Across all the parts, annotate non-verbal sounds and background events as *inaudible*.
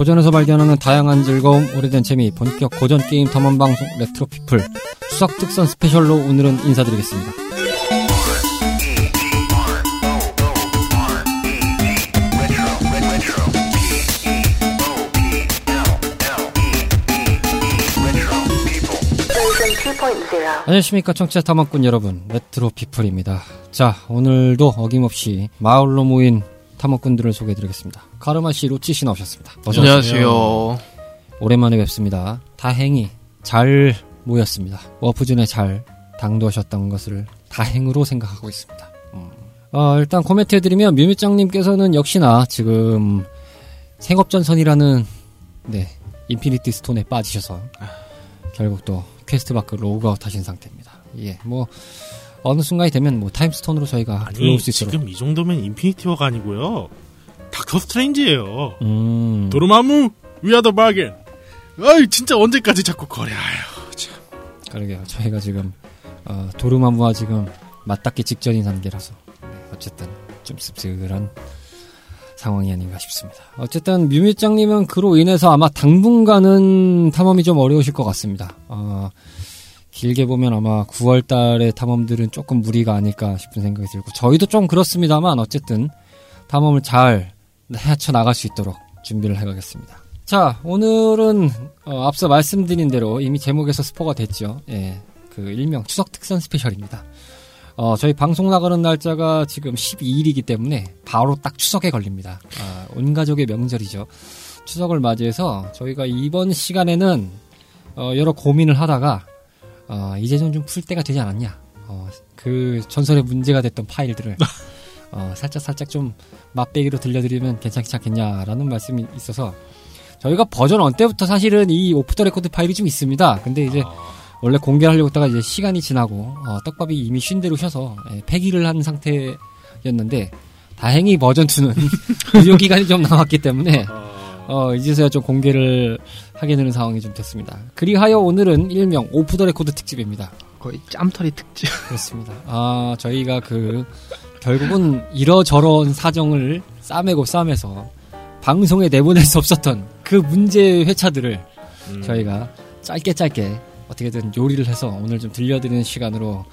고전에서 발견하는 다양한 즐거움, 오래된 재미, 본격 고전 게임 탐험 방송 레트로 피플 추석 특선 스페셜로 오늘은 인사드리겠습니다. 안녕하십니까 청취자 탐험꾼 여러분 레트로 피플입니다. 자 오늘도 어김없이 마을로 모인 탐험꾼들을 소개해드리겠습니다. 카르마 씨, 로치 씨 나오셨습니다. 안녕하세요. 오랜만에 뵙습니다. 다행히 잘 모였습니다. warp zone에 잘 당도하셨던 것을 다행으로 생각하고 있습니다. 음. 어, 일단 코멘트 해드리면 뮤뮤짱님께서는 역시나 지금 생업전선이라는 네 Infinity Stone에 빠지셔서 결국 또 퀘스트 밖으로 로그아웃 하신 상태입니다. 예, 뭐 어느 순간이 되면 뭐 Time Stone으로 저희가 아니 들어올 수 있도록 지금 이 정도면 Infinity War가 아니고요. 닥터 스트레인지예요. 음, 도르마무 we are the bargain. 아이 진짜 언제까지 자꾸 거래해요. 참. 그러게요. 저희가 지금 어, 도르마무와 지금 맞닿기 직전인 단계라서 네, 어쨌든 좀 씁쓸한 상황이 아닌가 싶습니다. 어쨌든 뮤뮤짱님은 그로 인해서 아마 당분간은 탐험이 좀 어려우실 것 같습니다. 어, 길게 보면 아마 9월 달에 탐험들은 조금 무리가 아닐까 싶은 생각이 들고 저희도 좀 그렇습니다만 어쨌든 탐험을 잘 헤쳐 나갈 수 있도록 준비를 해가겠습니다. 자, 오늘은 어, 앞서 말씀드린 대로 이미 제목에서 스포가 됐죠. 예, 그 일명 추석 특선 스페셜입니다. 어, 저희 방송 나가는 날짜가 지금 12일이기 때문에 바로 딱 추석에 걸립니다. 아, 온 가족의 명절이죠. 추석을 맞이해서 저희가 이번 시간에는 어, 여러 고민을 하다가 어, 이제는 좀 풀 때가 되지 않았냐. 어, 그 전설의 문제가 됐던 파일들을 *laughs* 어, 살짝 살짝 좀 맛배기로 들려드리면 괜찮지 않겠냐라는 말씀이 있어서 저희가 버전 1 때부터 사실은 이 오프 더 레코드 파일이 좀 있습니다. 근데 이제 원래 공개하려고 했다가 이제 시간이 지나고 어, 떡밥이 이미 쉰 대로 쉬어서 예, 폐기를 한 상태였는데 다행히 버전 2는 유효 *laughs* 기간이 좀 남았기 때문에 어, 이제서야 좀 공개를 하게 되는 상황이 좀 됐습니다. 그리하여 오늘은 일명 오프 더 레코드 특집입니다. 거의 짬털이 특집. *laughs* 그렇습니다. 아, 저희가 그, 결국은 이러저런 사정을 싸매고 싸매서 방송에 내보낼 수 없었던 그 문제 회차들을 음. 저희가 짧게 짧게 어떻게든 요리를 해서 오늘 좀 들려드리는 시간으로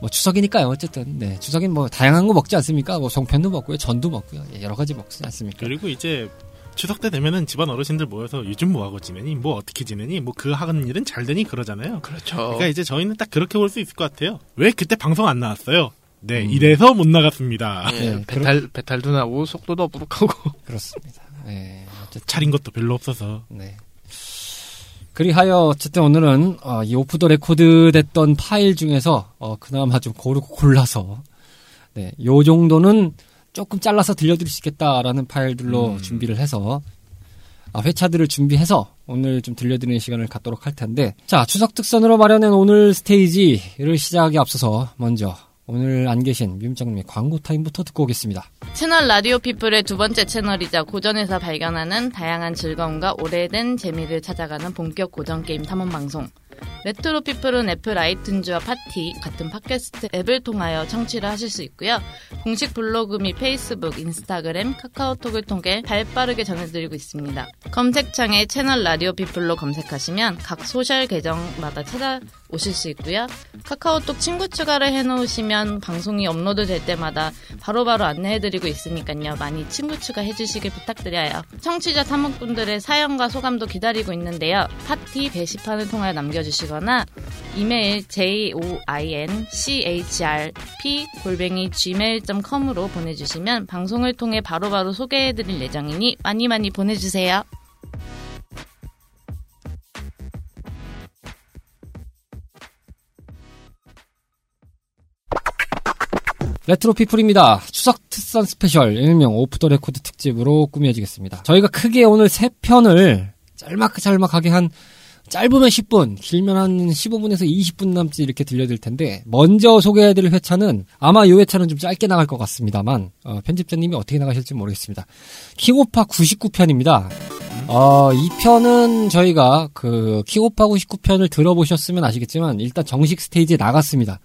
뭐 추석이니까요. 어쨌든, 네. 추석엔 뭐 다양한 거 먹지 않습니까? 뭐 송편도 먹고요. 전도 먹고요. 예, 여러 가지 먹지 않습니까? 그리고 이제 추석 때 되면은 집안 어르신들 모여서 요즘 뭐 하고 지내니 뭐 어떻게 지내니 뭐 그 하는 일은 잘 되니 그러잖아요. 그렇죠. 그러니까 이제 저희는 딱 그렇게 볼 수 있을 것 같아요. 왜 그때 방송 안 나왔어요? 네, 음. 이래서 못 나갔습니다. 예, 네, 배탈 배탈도 나고 속도 더부룩하고. *laughs* 그렇습니다. 네. 어쨌든. 차린 것도 별로 없어서. 네. 그리하여 어쨌든 오늘은 어, 이 오프 더 레코드 됐던 파일 중에서 어, 그나마 좀 고르고 골라서 네, 요 정도는 조금 잘라서 들려드릴 수 있겠다라는 파일들로 음. 준비를 해서 아, 회차들을 준비해서 오늘 좀 들려드리는 시간을 갖도록 할 텐데 자 추석 특선으로 마련한 오늘 스테이지를 시작하기 앞서서 먼저 오늘 안 계신 뮤뮤짱님의 광고 타임부터 듣고 오겠습니다. 채널 라디오 피플의 두 번째 채널이자 고전에서 발견하는 다양한 즐거움과 오래된 재미를 찾아가는 본격 고전 게임 탐험 방송. 레트로 피플은 애플 아이튠즈와 팟티 같은 팟캐스트 앱을 통하여 청취를 하실 수 있고요. 공식 블로그 및 페이스북, 인스타그램, 카카오톡을 통해 발빠르게 전해드리고 있습니다. 검색창에 채널 라디오 피플로 검색하시면 각 소셜 계정마다 찾아오실 수 있고요. 카카오톡 친구 추가를 해놓으시면 방송이 업로드 될 때마다 바로바로 안내해드리고 있으니까요. 많이 친구 추가해주시길 부탁드려요. 청취자 탐험꾼들의 사연과 소감도 기다리고 있는데요. 팟티 게시판을 통하여 남겨 주시거나 이메일 joinchrp 골뱅이 gmail.com으로 보내 주시면 방송을 통해 바로바로 소개해 드릴 예정이니 많이 많이 보내 주세요. 레트로 피플입니다. 추석 특선 스페셜 일명 오프 더 레코드 특집으로 꾸며지겠습니다. 저희가 크게 오늘 세 편을 짤막짤막하게 한 짧으면 10분, 길면 한 15분에서 20분 남짓 이렇게 들려드릴 텐데 먼저 소개해드릴 회차는 아마 이 회차는 좀 짧게 나갈 것 같습니다만 어, 편집자님이 어떻게 나가실지 모르겠습니다. 킹오파 99편입니다. 어, 이 편은 저희가 그 킹오파 99편을 들어보셨으면 아시겠지만 일단 정식 스테이지에 나갔습니다.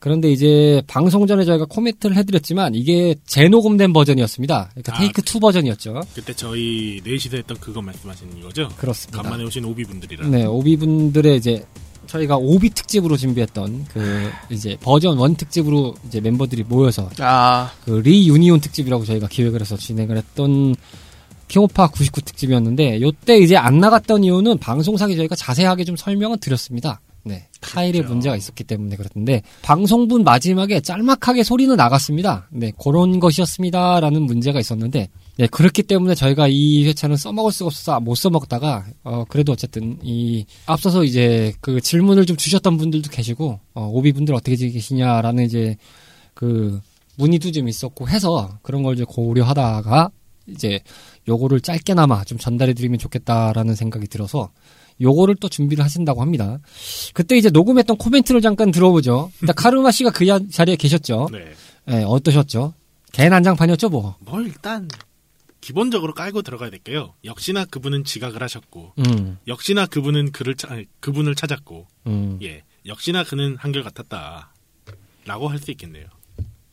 그런데 이제 방송 전에 저희가 코멘트를 해드렸지만 이게 재녹음된 버전이었습니다. 그러니까 아, 테이크 2 버전이었죠. 그때 저희 넷이서 했던 그거 말씀하시는 거죠? 그렇습니다. 간만에 오신 오비분들이라. 네, 오비분들의 이제 저희가 오비 특집으로 준비했던 그 이제 버전 1 특집으로 이제 멤버들이 모여서 아, 그 리유니온 특집이라고 저희가 기획을 해서 진행을 했던 킹오파 99 특집이었는데 요때 이제 안 나갔던 이유는 방송상에 저희가 자세하게 좀 설명을 드렸습니다. 네. 파일에 그렇죠. 문제가 있었기 때문에 그렇던데 방송분 마지막에 짤막하게 소리는 나갔습니다. 네, 그런 것이었습니다라는 문제가 있었는데 네, 그렇기 때문에 저희가 이 회차는 써먹을 수가 없어서 못 써먹다가 어 그래도 어쨌든 이 앞서서 이제 그 질문을 좀 주셨던 분들도 계시고 어 오비 분들 어떻게 지내시냐라는 이제 그 문의도 좀 있었고 해서 그런 걸 이제 고려하다가 이제 요거를 짧게나마 좀 전달해 드리면 좋겠다라는 생각이 들어서 요거를 또 준비를 하신다고 합니다. 그때 이제 녹음했던 코멘트를 잠깐 들어보죠. 일단 *laughs* 카르마 씨가 그 야- 자리에 계셨죠. 네. 예, 어떠셨죠? 개 난장판이었죠, 뭐. 뭐 일단 기본적으로 깔고 들어가야 될게요. 역시나 그분은 지각을 하셨고, 음, 역시나 그분은 그를 차, 아니, 그분을 찾았고, 음. 예, 역시나 그는 한결 같았다. 라고 할 수 있겠네요.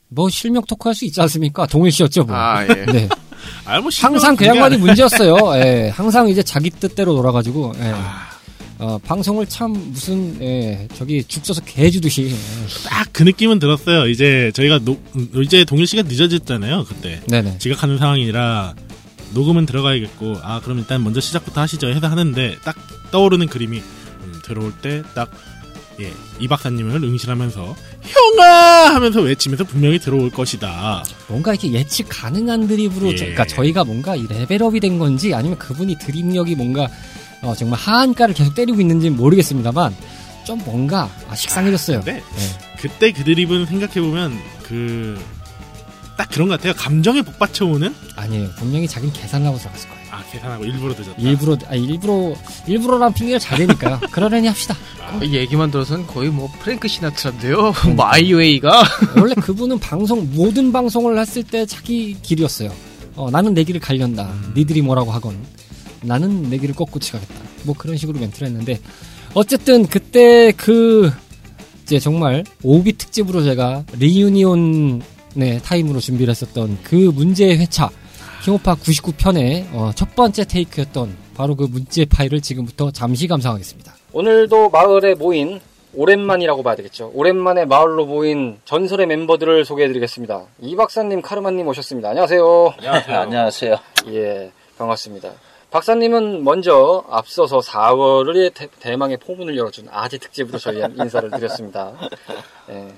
뭐 실명 토크 할 수 있지 않습니까? 동일 씨였죠, 뭐. 아, 예. *laughs* 네. 아, 뭐 항상 그 양반이 문제였어요. 예, 항상 이제 자기 뜻대로 놀아가지고, 예. 아, 어, 방송을 참 무슨, 예, 저기 죽 써서 개 주듯이. 예. 딱그 느낌은 들었어요. 이제 저희가 노, 음, 이제 동일 씨가 늦어졌잖아요. 그때 네네. 지각하는 상황이라 녹음은 들어가야겠고, 아 그럼 일단 먼저 시작부터 하시죠 해서 하는데 딱 떠오르는 그림이 음, 들어올 때 딱 예, 이 박사님을 응시하면서 형아 하면서 외치면서 분명히 들어올 것이다. 뭔가 이렇게 예측 가능한 드립으로, 예. 저- 그러니까 저희가 뭔가 이 level up이 된 건지 아니면 그분이 드립력이 뭔가 어, 정말 하한가를 계속 때리고 있는지 는 모르겠습니다만 좀 뭔가 아, 식상해졌어요. 근데 네. 그때 그 드립은 생각해 보면 그 딱 그런 것 같아요. 감정에 복받쳐오는 아니에요. 분명히 자기는 계산하고 들어갔을 거예요. 아 계산하고 일부러 늦었다. 일부러, 아, 일부러, 일부러란 핑계를 잘 대니까요. 그러려니 합시다. 이 얘기만 들어서는 거의 뭐 프랭크 시나트라인데요. 뭐 아이웨이가. *laughs* 원래 그분은 방송, 모든 방송을 했을 때 자기 길이었어요. 어, 나는 내 길을 갈련다. 니들이 뭐라고 하건. 나는 내 길을 꺾고치 가겠다. 뭐 그런 식으로 멘트를 했는데, 어쨌든 그때 그, 이제 정말 OB 특집으로 제가 reunion 네, 타임으로 준비를 했었던 그 문제 회차, 킹오파 99편의 어, 첫 번째 테이크였던 바로 그 문제 파일을 지금부터 잠시 감상하겠습니다. 오늘도 마을에 모인 오랜만이라고 봐야 되겠죠. 오랜만에 마을로 모인 전설의 멤버들을 소개해드리겠습니다. 이 박사님, 카르마님 오셨습니다. 안녕하세요. 안녕하세요. 안녕하세요. 예, 반갑습니다. 박사님은 먼저 앞서서 4월에 대, 망의 포문을 열어준 아재 특집으로 저희 인사를 드렸습니다. 예,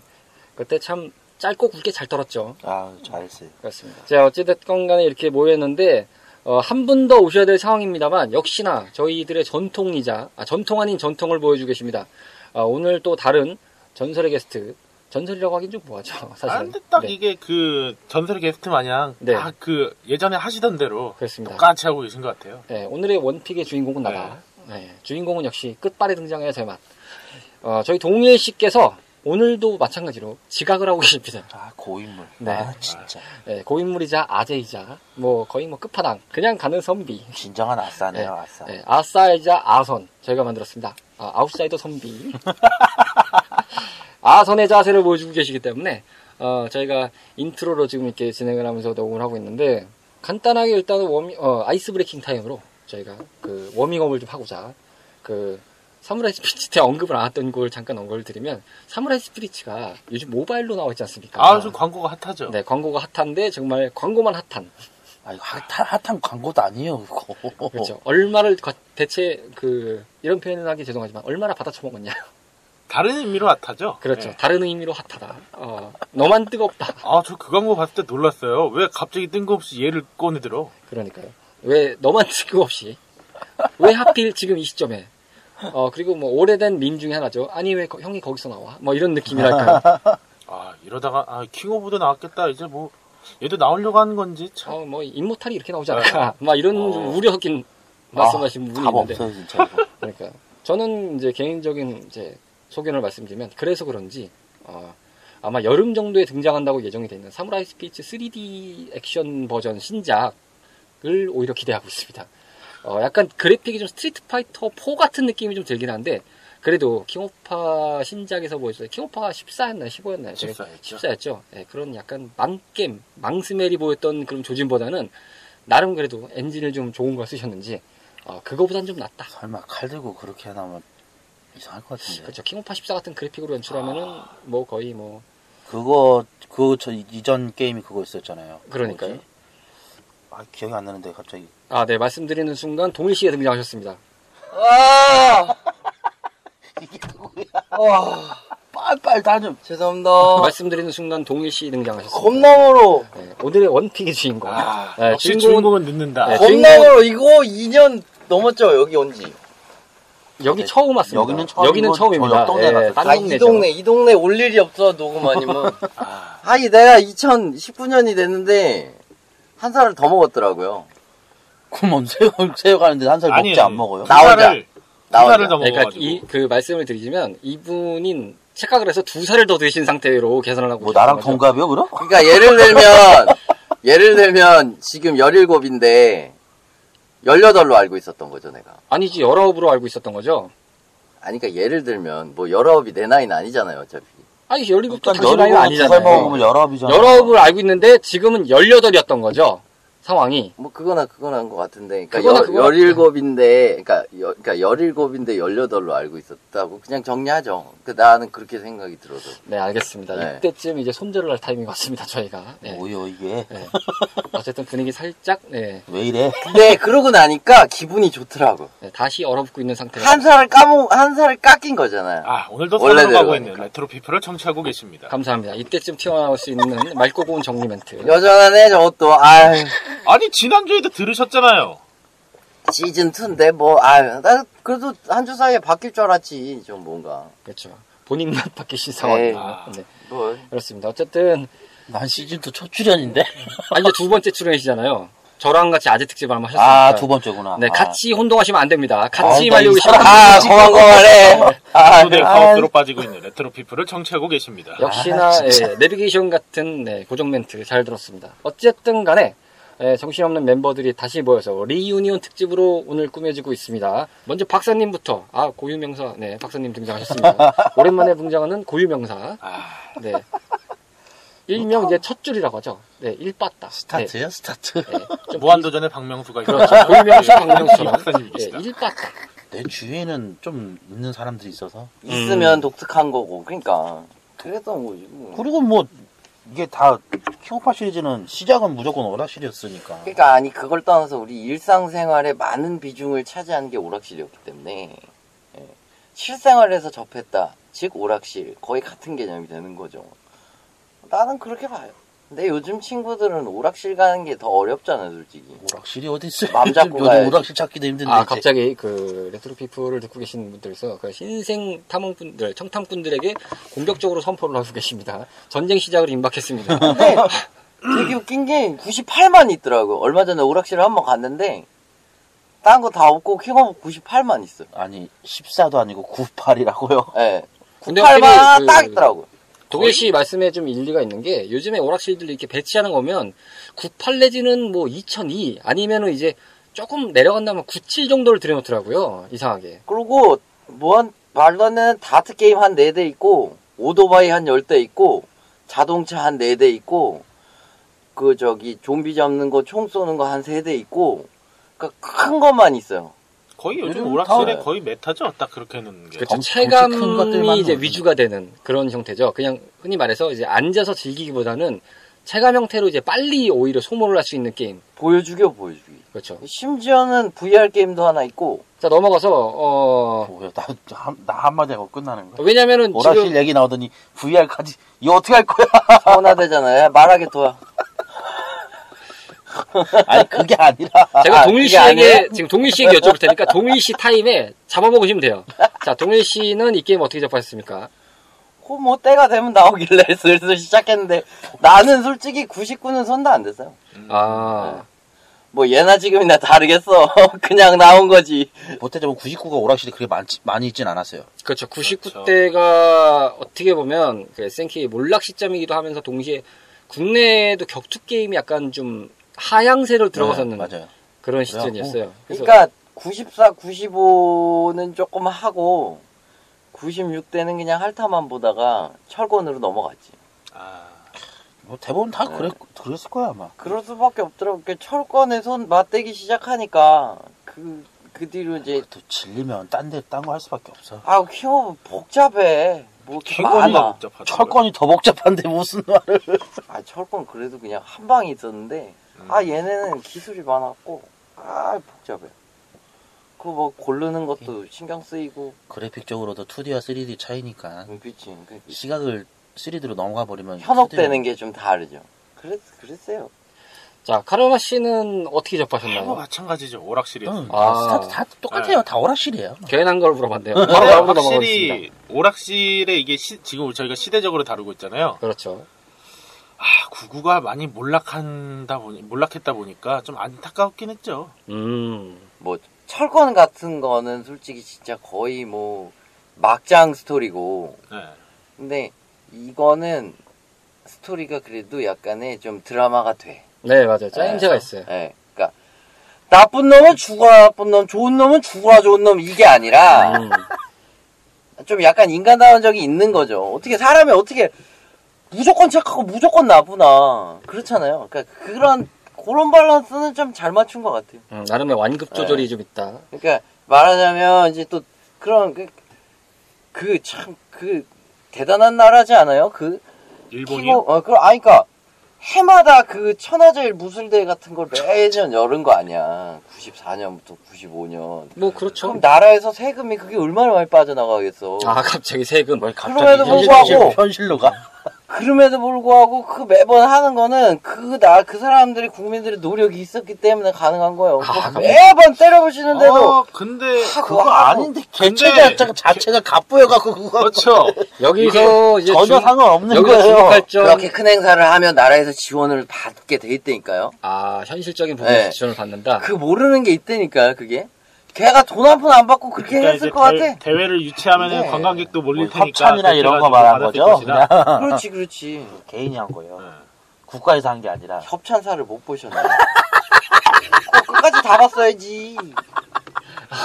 그때 참 짧고 굵게 잘 떨었죠. 아, 잘했어요. 그렇습니다. 자, 어찌됐건 간에 이렇게 모였는데, 어, 한 분 더 오셔야 될 상황입니다만, 역시나 저희들의 전통이자, 아, 전통 아닌 전통을 보여주고 계십니다. 아, 오늘 또 다른 전설의 게스트, 전설이라고 하긴 좀 뭐하죠, *laughs* 사실. 아, 근데 딱 네, 이게 그 전설의 게스트 마냥 네. 딱그 예전에 하시던 대로 그렇습니다. 똑같이 하고 계신 것 같아요. 네, 오늘의 원픽의 주인공은 나다. 네, 주인공은 역시 끝발에 등장해야 제맛. 어, 저희 동일 씨께서 오늘도 마찬가지로 지각을 하고 *laughs* 계십니다. 아, 고인물. 네. 아, 진짜. 네, 고인물이자 아재이자, 뭐, 거의 뭐 끝판왕. 그냥 가는 선비. 진정한 아싸네요, 네. 아싸. 네, 아싸이자 아선 저희가 만들었습니다. 아, 아웃사이더 선비. *laughs* 아선의 자세를 보여주고 계시기 때문에 어, 저희가 인트로로 지금 이렇게 진행을 하면서 녹음을 하고 있는데 간단하게 일단은 워미, 어, ice breaking 타임으로 저희가 그 워밍업을 좀 하고자 그 사무라이 스피릿 때 언급을 안 했던 걸 잠깐 언급을 드리면 사무라이 스피릿가 요즘 모바일로 나와 있지 않습니까? 아, 좀 광고가 핫하죠. 네, 광고가 핫한데 정말 광고만 핫한 아, 이거 핫한, 핫한 광고도 아니에요, 이거. 그렇죠. 얼마를 과- 대체 그 이런 표현을 하기 죄송하지만 얼마나 받아 처먹었냐. 다른 의미로 핫하죠. 그렇죠. 네. 다른 의미로 핫하다. 어, 너만 뜨겁다. 아, 저 그 광고 봤을 때 놀랐어요. 왜 갑자기 뜬금없이 얘를 꺼내들어? 그러니까요. 왜 너만 *laughs* 뜬금없이 왜 하필 지금 이 시점에 어 그리고 뭐 오래된 밈 중에 하나죠. 아니 왜 거- 형이 거기서 나와? 뭐 이런 느낌이랄까요. *laughs* 아, 이러다가 아, 킹 오브도 나왔겠다. 이제 뭐 얘도 나오려고 하는 건지 참. 어 뭐 인모탈이 이렇게 나오지 않을까? 막 이런 좀 어. 우려 섞인 말씀하신 분이 답 있는데. 없어요, 진짜. *laughs* 그러니까 저는 이제 개인적인 이제 소견을 말씀드리면 그래서 그런지 어, 아마 여름 정도에 등장한다고 예정이 돼 있는 사무라이 스피릿 3D 액션 버전 신작을 오히려 기대하고 있습니다. 어, 약간 그래픽이 좀 스트리트 파이터 4 같은 느낌이 좀 들긴 한데 그래도 킹오파 신작에서 보였어요. 킹오파가 14였나요? 15였나요? 14였죠. 14였죠. 네, 그런 약간 망겜, 망smell이 보였던 그런 조짐보다는 나름 그래도 엔진을 좀 좋은 걸 쓰셨는지 어, 그거보단 좀 낫다. 설마 칼 들고 그렇게 나면 이상할 것 같은데. 그렇죠. 킹오파 14 같은 그래픽으로 연출하면은 뭐 거의 뭐 그거 그 저 이전 게임이 그거 있었잖아요. 그러니까요. 뭐지? 아 기억이 안 나는데 갑자기. 아, 네 말씀드리는 순간 동일 씨가 등장하셨습니다. 아! *laughs* 이게 누구야? 와, 빨빨 다 좀. 죄송합니다. 말씀드리는 순간 동일 씨 등장하셨습니다. 겁나 멀어. 네, 오늘의 원픽의 주인공. 아, 네, 역시 주인공은- 주인공은 늦는다. 네, 겁나 주인공- 멀어. 이거 2년 넘었죠, 여기 온 지. 여기 처음 왔습니다. 여기는 처음이고 여기는 처음입니다. 동네 예, 아, 이. 동네, 이 동네 올 일이 없어, 녹음 아니면. *laughs* 아니, 내가 2019년이 됐는데, 한 살을 더 먹었더라고요. 그럼 새우 새우 가는데 한 살 먹지 안 먹어요? 나 혼자. 두나 혼자. 더 그러니까. 이, 그 말씀을 드리자면 이분인 착각을 해서 두 살을 더 드신 상태로 계산을 하고 뭐 나랑. 동갑이요 그럼? 그러니까 예를 들면, 예를 들면, 지금 17인데, 18로 알고 있었던 거죠, 내가. 아니지 열아홉으로 알고 있었던 거죠. 아니, 그러니까 예를 들면, 뭐, 19이 내 나이는 아니잖아요, 어차피. 아니 열일곱도 일단 당신 나이는 두살 아니잖아요. 먹으면 열아홉이잖아. 열아홉을 알고 있는데 지금은 열여덟이었던 거죠. 상황이. 뭐 그거나 그거나 한것 같은데 그러니까 그거나. 열 일곱인데 그러니까 여, 그러니까 열일곱인데 열여덟로 알고 있었다고 그냥 정리하죠. 그 나는 그렇게 생각이 들어서 네 알겠습니다. 네. 이때쯤 이제 손절을 할 타이밍이 왔습니다. 저희가. 네. 뭐요 이게? 네. 어쨌든 분위기 살짝 네, 왜 이래? 근데 그러고 나니까 기분이 좋더라고. 네, 다시 얼어붙고 있는 상태가. 한 살을 까먹 한 살을 깎인 거잖아요. 아, 오늘도 원래대로 선으로 가고 있는. 레트로 피플을 청취하고 계십니다. 감사합니다. 이때쯤 튀어나올 수 있는 맑고 고운 정리 멘트. 여전하네 저것도 아 아니, 지난주에도 들으셨잖아요. 시즌 2인데 뭐아나 그래도 한 주 사이에 바뀔 줄 알았지 좀 뭔가 그렇죠. 본인만 바뀌신 상황이에요. 아. 네, 뭐 그렇습니다. 어쨌든 난 시즌 2첫 출연인데. *laughs* 아, 이제 두 번째 출연이시잖아요. 저랑 같이 아재 특집을 한번 하셨으니까. 아 두 번째구나. 네, 아. 같이 혼동하시면 안 됩니다. 같이 아, 말리고 이 계시면 아 고만 고만해. 아, 초대 아, 카오스로 빠지고 있는 레트로 피플을 청취하고 계십니다. 역시나 예, 내비게이션 같은 네, 고정 멘트 잘 들었습니다. 어쨌든 간에 예, 정신없는 멤버들이 다시 모여서 reunion 특집으로 오늘 꾸며지고 있습니다. 먼저 박사님부터 아 고유명사 네 박사님 등장하셨습니다. *laughs* 오랜만에 등장하는 고유명사 아, 네 일명 이제 첫 줄이라고 하죠. 네 일빠따 스타트요 스타트. 네, 네, 좀 *laughs* 무한도전의 박명수가 그렇죠. 고유명수 이 박명수처럼 네, 계시다. 일빠따 내 주위에는 좀 있는 사람들이 있어서. 있으면 독특한 거고 그러니까 그랬던 거지 뭐. 그리고 뭐 이게 다 킹오파 시리즈는 시작은 무조건 오락실이었으니까. 그러니까 아니 그걸 떠나서 우리 일상생활에 많은 비중을 차지하는 게 오락실이었기 때문에 예. 실생활에서 접했다 즉 오락실 거의 같은 개념이 되는 거죠 나는 그렇게 봐요 근데 요즘 친구들은 오락실 가는 게 더 어렵잖아요 솔직히 오락실이 어디 있어요? 맘 잡고 *laughs* 요즘 가야지. 오락실 찾기도 힘든데. 아 이제. 갑자기 그 레트로 피플을 듣고 계신 분들에서 그 신생 탐험꾼들 청탐꾼들에게 공격적으로 선포를 하고 계십니다. 전쟁 시작을 임박했습니다. *laughs* 근데 되게 웃긴 게 98만 있더라고요 얼마 전에 오락실을 한번 갔는데 딴 거 다 없고 킹오브 98만 있어요 아니 14도 아니고 98이라고요. 예. 근데 98만 확실히 딱그 있더라고요 동일 씨 말씀에 좀 일리가 있는 게 요즘에 오락실들 이렇게 배치하는 거면 98 내지는 뭐 2002 아니면은 이제 조금 내려간다면 97 정도를 들여놓더라고요. 이상하게. 그리고 뭐한 되는 다트 게임 한 4대 있고 오토바이 한 10대 있고 자동차 한 4대 있고 그 저기 좀비 잡는 거 총 쏘는 거 한 3대 있고 그러니까 큰 것만 있어요. 거의 요즘 오락실에 다- 거의 메타죠. 딱 그렇게 해놓는 게. 그렇죠. 체감이 이제. 위주가 되는 그런 형태죠. 그냥 흔히 말해서 이제 앉아서 즐기기보다는 체감 형태로 이제 빨리 오히려 소모를 할 수 있는 게임. 보여주겨 보여주기. 그렇죠. 심지어는 VR 게임도 하나 있고 자 넘어가서 어 뭐야 나, 한- 나 한마디 하고 끝나는 거야. 왜냐면은 오락실 지금 얘기 나오더니 VR까지 이거 어떻게 할 거야? 서운하대잖아요. 야, 말하게 둬. *laughs* 아니 그게 아니라 제가 아, 동일 씨에게? 지금 동일 씨에게 여쭤볼 테니까 동일 씨 타임에 잡아먹으시면 돼요. 자 동일 씨는 이 게임 어떻게 접하셨습니까? 그뭐 때가 되면 나오길래 *laughs* 슬슬 시작했는데 나는 솔직히 99는 손도 안 댔어요. 아뭐 예나 지금이나 다르겠어. *laughs* 그냥 나온 거지. 보태자면 99가 오락실이 그렇게 많지, 많이 있진 않았어요. 그렇죠. 99대가 어떻게 보면 그 SNK 몰락 시점이기도 하면서 동시에 국내에도 격투 게임이 약간 좀 하향세로 들어가서는 네, 맞아요. 그런 시즌이었어요. 그러니까 94, 95는 조금 하고 96대는 그냥 핥아만 보다가 철권으로 넘어갔지. 아, 뭐 대부분 다 그랬, 그랬을 거야 아마. 그럴 수밖에 없더라고. 그 철권에서 맞대기 시작하니까 그, 그 뒤로 이제 또 질리면 딴 데 딴 거 할 수밖에 없어. 아 킹오브 복잡해. 뭐 많아. 복잡하더라고요. 철권이 더 복잡한데 무슨 말을. 아 철권 그래도 그냥 한 방이 있었는데 아 얘네는 기술이 많았고 아 복잡해. 그뭐 고르는 것도 신경 쓰이고 그래픽적으로도 2D와 3D 차이니까 눈빛이 그 시각을 3D로 넘어가 버리면 현혹되는 게 좀 다르죠. 그랬 그랬어요. 자, 카르마 씨는 어떻게 뭐 접하셨나요? 마찬가지죠. 오락실이. 응, 아. 스타트 다 똑같아요. 다 오락실이에요. 괜한 걸 물어봤네요. 바로 다음으로 넘어가겠습니다. 오락실에 이게 시- 지금 저희가 시대적으로 다루고 있잖아요. 그렇죠. 아, 구구가 많이 몰락한다 보니 몰락했다 보니까 좀 안타깝긴 했죠. 음. 뭐 철권 같은 거는 솔직히 진짜 거의 뭐 막장 스토리고 네. 근데 이거는 스토리가 그래도 약간의 좀 드라마가 돼. 네, 맞아요. 짜임새가 있어요. 예. 그러니까 나쁜 놈은 죽어라 나쁜 놈, 좋은 놈은 죽어라 좋은 놈 이게 아니라 음. *laughs* 좀 약간 인간다운 적이 있는 거죠. 어떻게 사람이 어떻게 무조건 착하고 무조건 나쁘나 그렇잖아요. 그러니까 그런 그런 밸런스는 좀 잘 맞춘 것 같아요. 음, 나름의 완급 조절이 좀 있다. 그러니까 말하자면 이제 또 그런 그 참그 대단한 나라지 않아요? 그 일본이요? 키고 어, 그 아니 그러니까 해마다 그 천하제일 무술대회 같은 걸 매년 열은 거 아니야. 94년부터 95년. 뭐 그렇죠. 그럼 나라에서 세금이 그게 얼마나 많이 빠져나가겠어. 아, 갑자기 세금. 왜 그럼에도 갑자기 불구하고- 현실, 현실로 가? 그럼에도 불구하고 그 매번 하는 거는 그 나 그 사람들이 국민들의 노력이 있었기 때문에 가능한 거예요. 아, 매번 때려부시는데도 어, 근데 그거 하고. 아닌데 근데- 개체 자체가, 자체가 갑부여갖고 그거 그렇죠. 여기서 이제 전혀 중- 상관없는 여기서 거예요. 그렇게 큰 행사를 하면 나라에서 지원을 받게 돼 있다니까요. 아 현실적인 부분에서 네. 지원을 받는다. 그 모르는 게 있다니까 그게. 걔가 돈 한 푼 안 받고 그렇게 그러니까 했을 것 같아. 대, 회를 유치하면 네. 관광객도 몰릴 뭐 테니까 협찬이나 이런 거 말한 거죠. 그렇지 *laughs* 그렇지. 개인이 한 거예요. 네. 국가에서 한 게 아니라. 협찬사를 못 보셨네. *laughs* 그거 끝까지 다 봤어야지.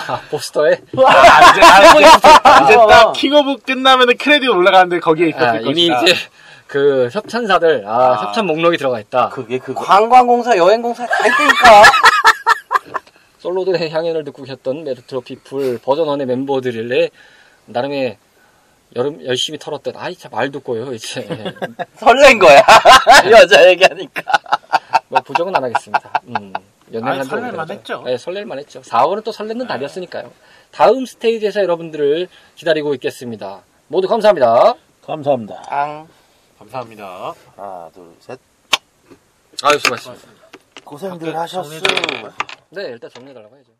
아, 포스터에 아, 이제, 아, 이제, *laughs* 이제 어. 딱 킹오브 끝나면은 크레딧 올라가는데 거기에 있었을 아, 이미 것이다. 이제 그 협찬사들 아, 아. 협찬 목록이 들어가 있다. 그게 그거. 관광공사, 여행공사 다 있다니까. 솔로들의 향연을 듣고 계셨던 메르트로 피플 버전 1의 멤버들의 나름의 여름 열심히 털었던 아이 참말 듣고요 이제 *laughs* 설렌 거야. *laughs* 여자 얘기하니까. 뭐 부정은 안 하겠습니다. 음, 한지 설렐만. 했죠. 네, 설렐만 했죠. 4월은 또 설레는 달이었으니까요. 다음 스테이지에서 여러분들을 기다리고 있겠습니다. 모두 감사합니다. 감사합니다. 앙. 감사합니다. 하나, 둘, 셋. 아유 수고하셨습니다. 고생들 하셨어. 네 일단 정리해달라고 해야죠.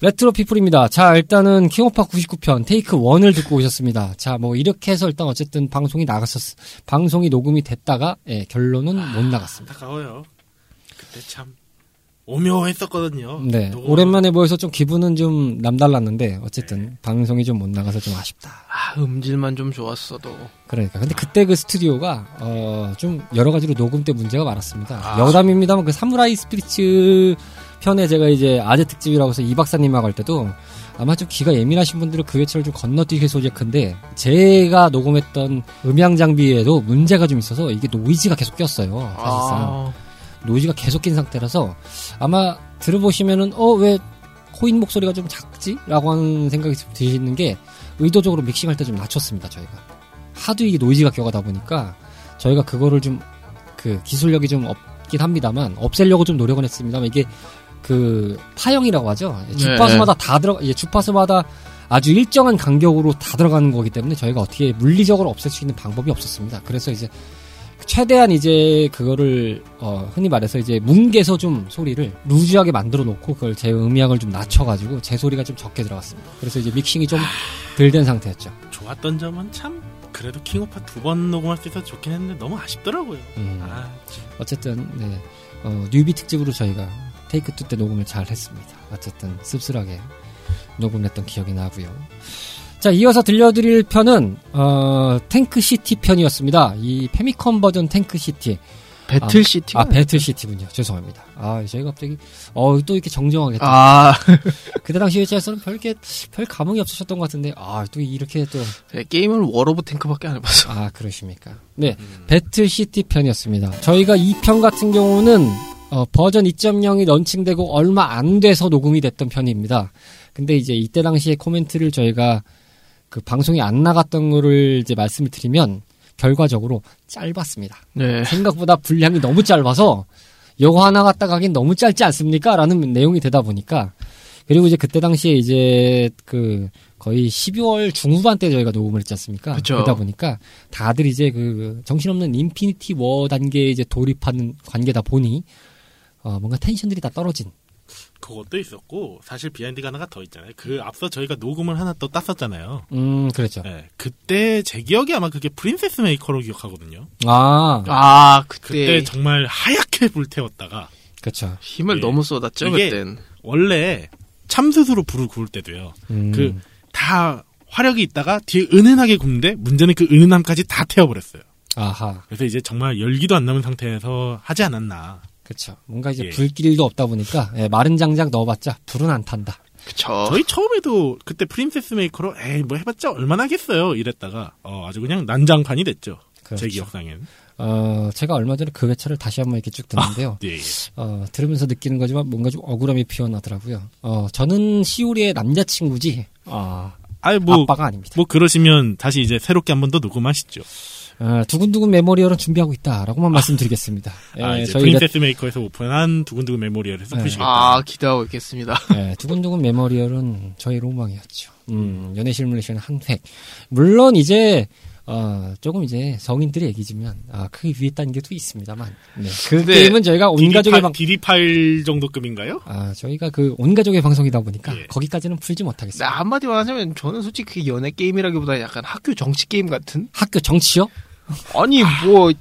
레트로 피플입니다. 자, 일단은 킹오파 99편 테이크 1을 듣고 오셨습니다. 자, 뭐 이렇게 해서 일단 어쨌든 방송이 나갔었, 방송이 녹음이 됐다가 예, 결론은 못 나갔습니다. 안타까워요. 그때 참 오묘했었거든요. 네. 오랜만에 모여서 좀 기분은 좀 남달랐는데 어쨌든 방송이 좀 못 나가서 좀 아쉽다. 아, 음질만 좀 좋았어도. 그러니까 근데 그때 그 스튜디오가 어, 좀 여러 가지로 녹음 때 문제가 많았습니다. 아. 여담입니다만 그 사무라이 스피리츠 편에 제가 이제 아재 특집이라고 해서 이 박사님하고 할 때도 아마 좀 귀가 예민하신 분들은 그 회차를 좀 건너뛰실 소지가 큰데 제가 녹음했던 음향 장비에도 문제가 좀 있어서 이게 노이즈가 계속 꼈어요. 사실상 아, 노이즈가 계속 낀 상태라서 아마 들어보시면은 어 왜 코인 목소리가 좀 작지? 라고 하는 생각이 좀 드시는 게 의도적으로 믹싱할 때 좀 낮췄습니다 저희가. 하도 이게 노이즈가 껴가다 보니까 저희가 그거를 좀 그 기술력이 좀 없긴 합니다만 없애려고 좀 노력은 했습니다만 이게 그 타형이라고 하죠? 주파수마다 다 들어 예, 주파수마다 아주 일정한 간격으로 다 들어가는 거기 때문에 저희가 어떻게 물리적으로 없앨 수 있는 방법이 없었습니다. 그래서 이제 최대한 이제 그거를 어 흔히 말해서 이제 뭉개서 좀 소리를 loose하게 만들어 놓고 그걸 제 음향을 좀 낮춰가지고 제 소리가 좀 적게 들어갔습니다. 그래서 이제 믹싱이 좀 덜 된 상태였죠. 좋았던 점은 참 그래도 킹오파 두 번 녹음할 수 있어서 좋긴 했는데 너무 아쉽더라고요. 음, 아, 참. 어쨌든 네 어, newbie 특집으로 저희가 take two 때 녹음을 잘 했습니다. 어쨌든 씁쓸하게 녹음했던 기억이 나고요. 자 이어서 들려드릴 편은 어, 탱크 시티 편이었습니다. 이 페미컴 버전 탱크 시티 배틀 시티. 아 배틀 시티군요. 죄송합니다. 아 저희가 갑자기 어 또 이렇게 정정하게 또 아, *laughs* 그때 당시 회차에서는 별게 별 감흥이 없으셨던 것 같은데 아 또 이렇게 또 네, 게임을 월드 오브 탱크밖에 안 해봐서. 아, 그러십니까? 네, 배틀시티 편이었습니다. 저희가 이 편 같은 경우는 어, 버전 2.0이 런칭되고 얼마 안 돼서 녹음이 됐던 편입니다. 근데 이제 이때 당시에 코멘트를 저희가 그 방송이 안 나갔던 거를 이제 말씀을 드리면 결과적으로 짧았습니다. 네. 생각보다 분량이 너무 짧아서 요거 하나 갖다 가긴 너무 짧지 않습니까? 라는 내용이 되다 보니까 그리고 이제 그때 당시에 이제 그 거의 12월 중후반 때 저희가 녹음을 했지 않습니까? 그쵸. 러다 보니까 다들 이제 그 정신없는 인피니티 워 단계에 이제 돌입하는 관계다 보니 어 뭔가 텐션들이 다 떨어진 그것도 있었고 사실 behind가 하나가 더 있잖아요. 그 앞서 저희가 녹음을 하나 또 땄었잖아요. 음 그렇죠. 네, 그때 제 기억이 아마 그게 프린세스 메이커로 기억하거든요. 아 아, 그때 그때 정말 하얗게 불태웠다가 그렇죠. 힘을 예. 너무 쏟았죠, 이게- 그땐. 원래 참숯으로 불을 구울 때도요. 음, 그다 화력이 있다가 뒤에 은은하게 굽는데 문제는 그 은은함까지 다 태워버렸어요. 아하 그래서 이제 정말 열기도 안 남은 상태에서 하지 않았나. 그렇죠. 뭔가 이제 예. 불길도 없다 보니까 예, 마른 장작 넣어봤자 불은 안 탄다. 그쵸. 저희 처음에도 그때 프린세스 메이커로 에이 뭐 해봤자 얼마나 하겠어요 이랬다가 어, 아주 그냥 난장판이 됐죠. 제 그렇죠. 기억상엔. 어 제가 얼마 전에 그 회차를 다시 한번 이렇게 쭉 듣는데요. 예, 예. 어, 들으면서 느끼는 거지만 뭔가 좀 억울함이 피어나더라고요. 어, 저는 시오리의 남자친구지, 어, 아이 뭐, 아빠가 아닙니다. 뭐 그러시면 다시 이제 새롭게 한 번 더 녹음하시죠. 어, 두근두근 메모리얼은 준비하고 있다라고만 말씀드리겠습니다. 아, 예, 저희 프린세스 메이커에서 오픈한 두근두근 메모리얼에서 네. 푸시겠다. 아, 기대하고 있겠습니다. *laughs* 예, 두근두근 메모리얼은 저희 로망이었죠. 음, 연애 시뮬레이션 한 획. 물론 이제 어, 조금 이제 성인들의 얘기지만 아, 그 위에 단계도 있습니다만, 네, 그 게임은 저희가 온 가족의 방, 디디 파일 정도급인가요? 아, 저희가 그 온 가족의 방송이다 보니까 예. 거기까지는 풀지 네, 못하겠습니다. 한마디만 하자면 저는 솔직히 그게 연애 게임이라기보다 약간 학교 정치 게임 같은? 학교 정치요? 아니, 뭐,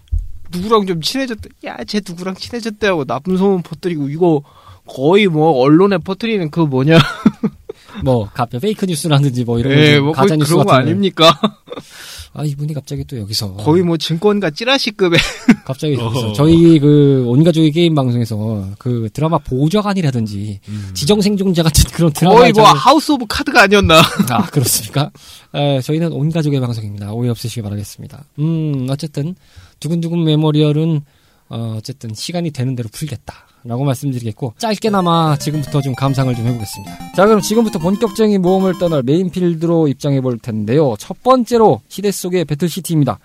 누구랑 좀 친해졌다. 야, 쟤 누구랑 친해졌대 하고 나쁜 소문 퍼뜨리고 이거 거의 뭐 언론에 퍼뜨리는 그 뭐냐. *laughs* 뭐 가끔 fake 뉴스라든지 뭐 이런 예, 거뭐 가짜 뉴스 그런 거. 아닙니까? *laughs* 아 이분이 갑자기 또 여기서 거의 뭐 증권가 찌라시급의. *laughs* 갑자기 여기서. 저희 그 온가족의 게임 방송에서 그 드라마 보좌관이라든지 지정 생존자 같은 그런 드라마 거의 뭐 하우스 오브 카드가 아니었나. *laughs* 아 그렇습니까? 에, 저희는 온가족의 방송입니다. 오해 없으시기 바라겠습니다. 음 어쨌든 두근두근 메모리얼은 어, 어쨌든 시간이 되는 대로 풀겠다. 라고 말씀드리겠고 짧게나마 지금부터 좀 감상을 좀 해보겠습니다. 자 그럼 지금부터 본격적인 모험을 떠날 main field로 입장해 볼 텐데요. 첫 번째로 시대 속의 배틀시티입니다.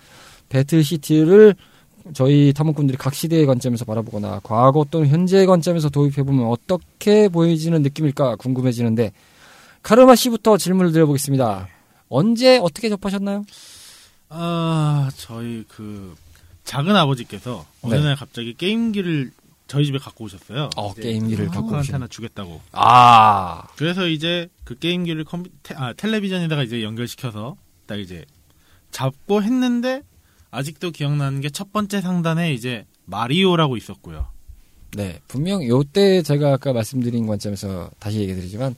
배틀시티를 저희 탐험꾼들이 각 시대의 관점에서 바라보거나 과거 또는 현재의 관점에서 도입해보면 어떻게 보여지는 느낌일까 궁금해지는데 카르마 씨부터 질문을 드려보겠습니다. 언제 어떻게 접하셨나요? 아, 저희 그 작은 아버지께서 어느 네. 날 갑자기 게임기를 저희 집에 갖고 오셨어요. 어, 게임기를 갖고 누구한테 오신. 하나 주겠다고. 아, 그래서 이제 그 게임기를 컴퓨 테, 아, 텔레비전에다가 이제 연결시켜서 딱 이제 잡고 했는데 아직도 기억나는 게 첫 번째 상단에 이제 마리오라고 있었고요. 네. 분명 요때 제가 아까 말씀드린 관점에서 다시 얘기 드리지만